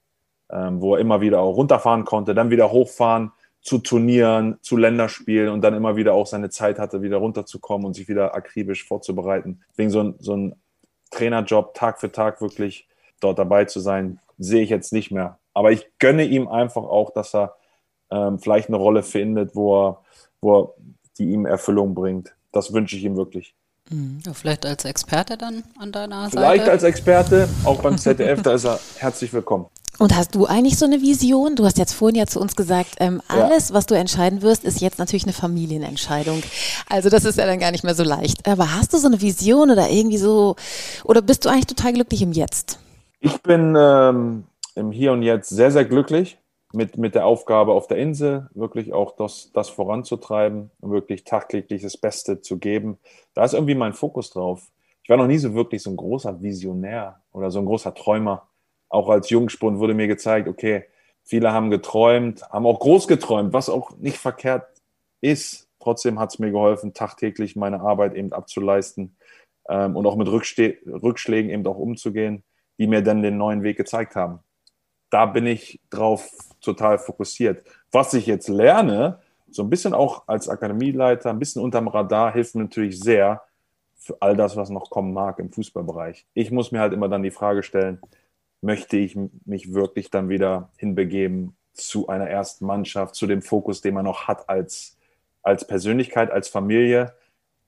Speaker 3: ähm, wo er immer wieder auch runterfahren konnte, dann wieder hochfahren zu Turnieren, zu Länderspielen und dann immer wieder auch seine Zeit hatte, wieder runterzukommen und sich wieder akribisch vorzubereiten. Wegen so ein, so ein Trainerjob Tag für Tag wirklich dort dabei zu sein, sehe ich jetzt nicht mehr. Aber ich gönne ihm einfach auch, dass er ähm, vielleicht eine Rolle findet, wo er, wo er die ihm Erfüllung bringt. Das wünsche ich ihm wirklich.
Speaker 2: Mhm. Ja, vielleicht als Experte dann an deiner
Speaker 3: Seite? Vielleicht als Experte, auch beim ZDF, da ist er herzlich willkommen.
Speaker 1: Und hast du eigentlich so eine Vision? Du hast jetzt vorhin ja zu uns gesagt, ähm, alles, ja. was du entscheiden wirst, ist jetzt natürlich eine Familienentscheidung. Also das ist ja dann gar nicht mehr so leicht. Aber hast du so eine Vision oder irgendwie so, oder bist du eigentlich total glücklich im Jetzt?
Speaker 3: Ich bin ähm, im Hier und Jetzt sehr, sehr glücklich mit, mit der Aufgabe auf der Insel, wirklich auch das, das voranzutreiben und wirklich tagtäglich das Beste zu geben. Da ist irgendwie mein Fokus drauf. Ich war noch nie so wirklich so ein großer Visionär oder so ein großer Träumer. Auch als Jungspund wurde mir gezeigt, okay, viele haben geträumt, haben auch groß geträumt, was auch nicht verkehrt ist. Trotzdem hat es mir geholfen, tagtäglich meine Arbeit eben abzuleisten ähm, und auch mit Rückschlägen eben auch umzugehen die mir dann den neuen Weg gezeigt haben. Da bin ich drauf total fokussiert. Was ich jetzt lerne, so ein bisschen auch als Akademieleiter, ein bisschen unterm Radar, hilft mir natürlich sehr, für all das, was noch kommen mag im Fußballbereich. Ich muss mir halt immer dann die Frage stellen, möchte ich mich wirklich dann wieder hinbegeben zu einer ersten Mannschaft, zu dem Fokus, den man noch hat als, als Persönlichkeit, als Familie.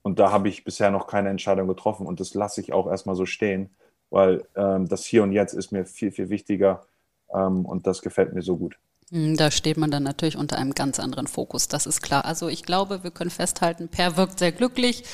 Speaker 3: Und da habe ich bisher noch keine Entscheidung getroffen und das lasse ich auch erstmal so stehen, weil ähm, das Hier und Jetzt ist mir viel, viel wichtiger und das gefällt mir so gut.
Speaker 2: Hm, da steht man dann natürlich unter einem ganz anderen Fokus, das ist klar. Also ich glaube, wir können festhalten, Per wirkt sehr glücklich,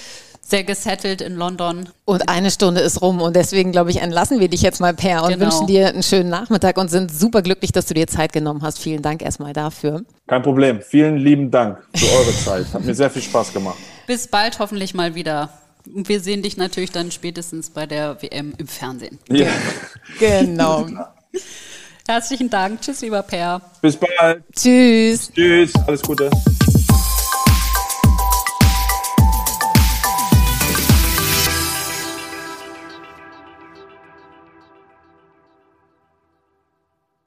Speaker 2: sehr gesettelt in London.
Speaker 1: Und eine Stunde ist rum und deswegen, glaube ich, entlassen wir dich jetzt mal, Per, und genau. wünschen dir einen schönen Nachmittag und sind super glücklich, dass du dir Zeit genommen hast. Vielen Dank erstmal dafür.
Speaker 3: Kein Problem. Vielen lieben Dank für eure Zeit. Hat mir sehr viel Spaß gemacht.
Speaker 2: Bis bald hoffentlich mal wieder. Und wir sehen dich natürlich dann spätestens bei der WM im Fernsehen.
Speaker 1: Ja. Genau. *laughs*
Speaker 2: Herzlichen Dank. Tschüss, lieber Per.
Speaker 3: Bis bald.
Speaker 1: Tschüss.
Speaker 3: Tschüss. Alles Gute.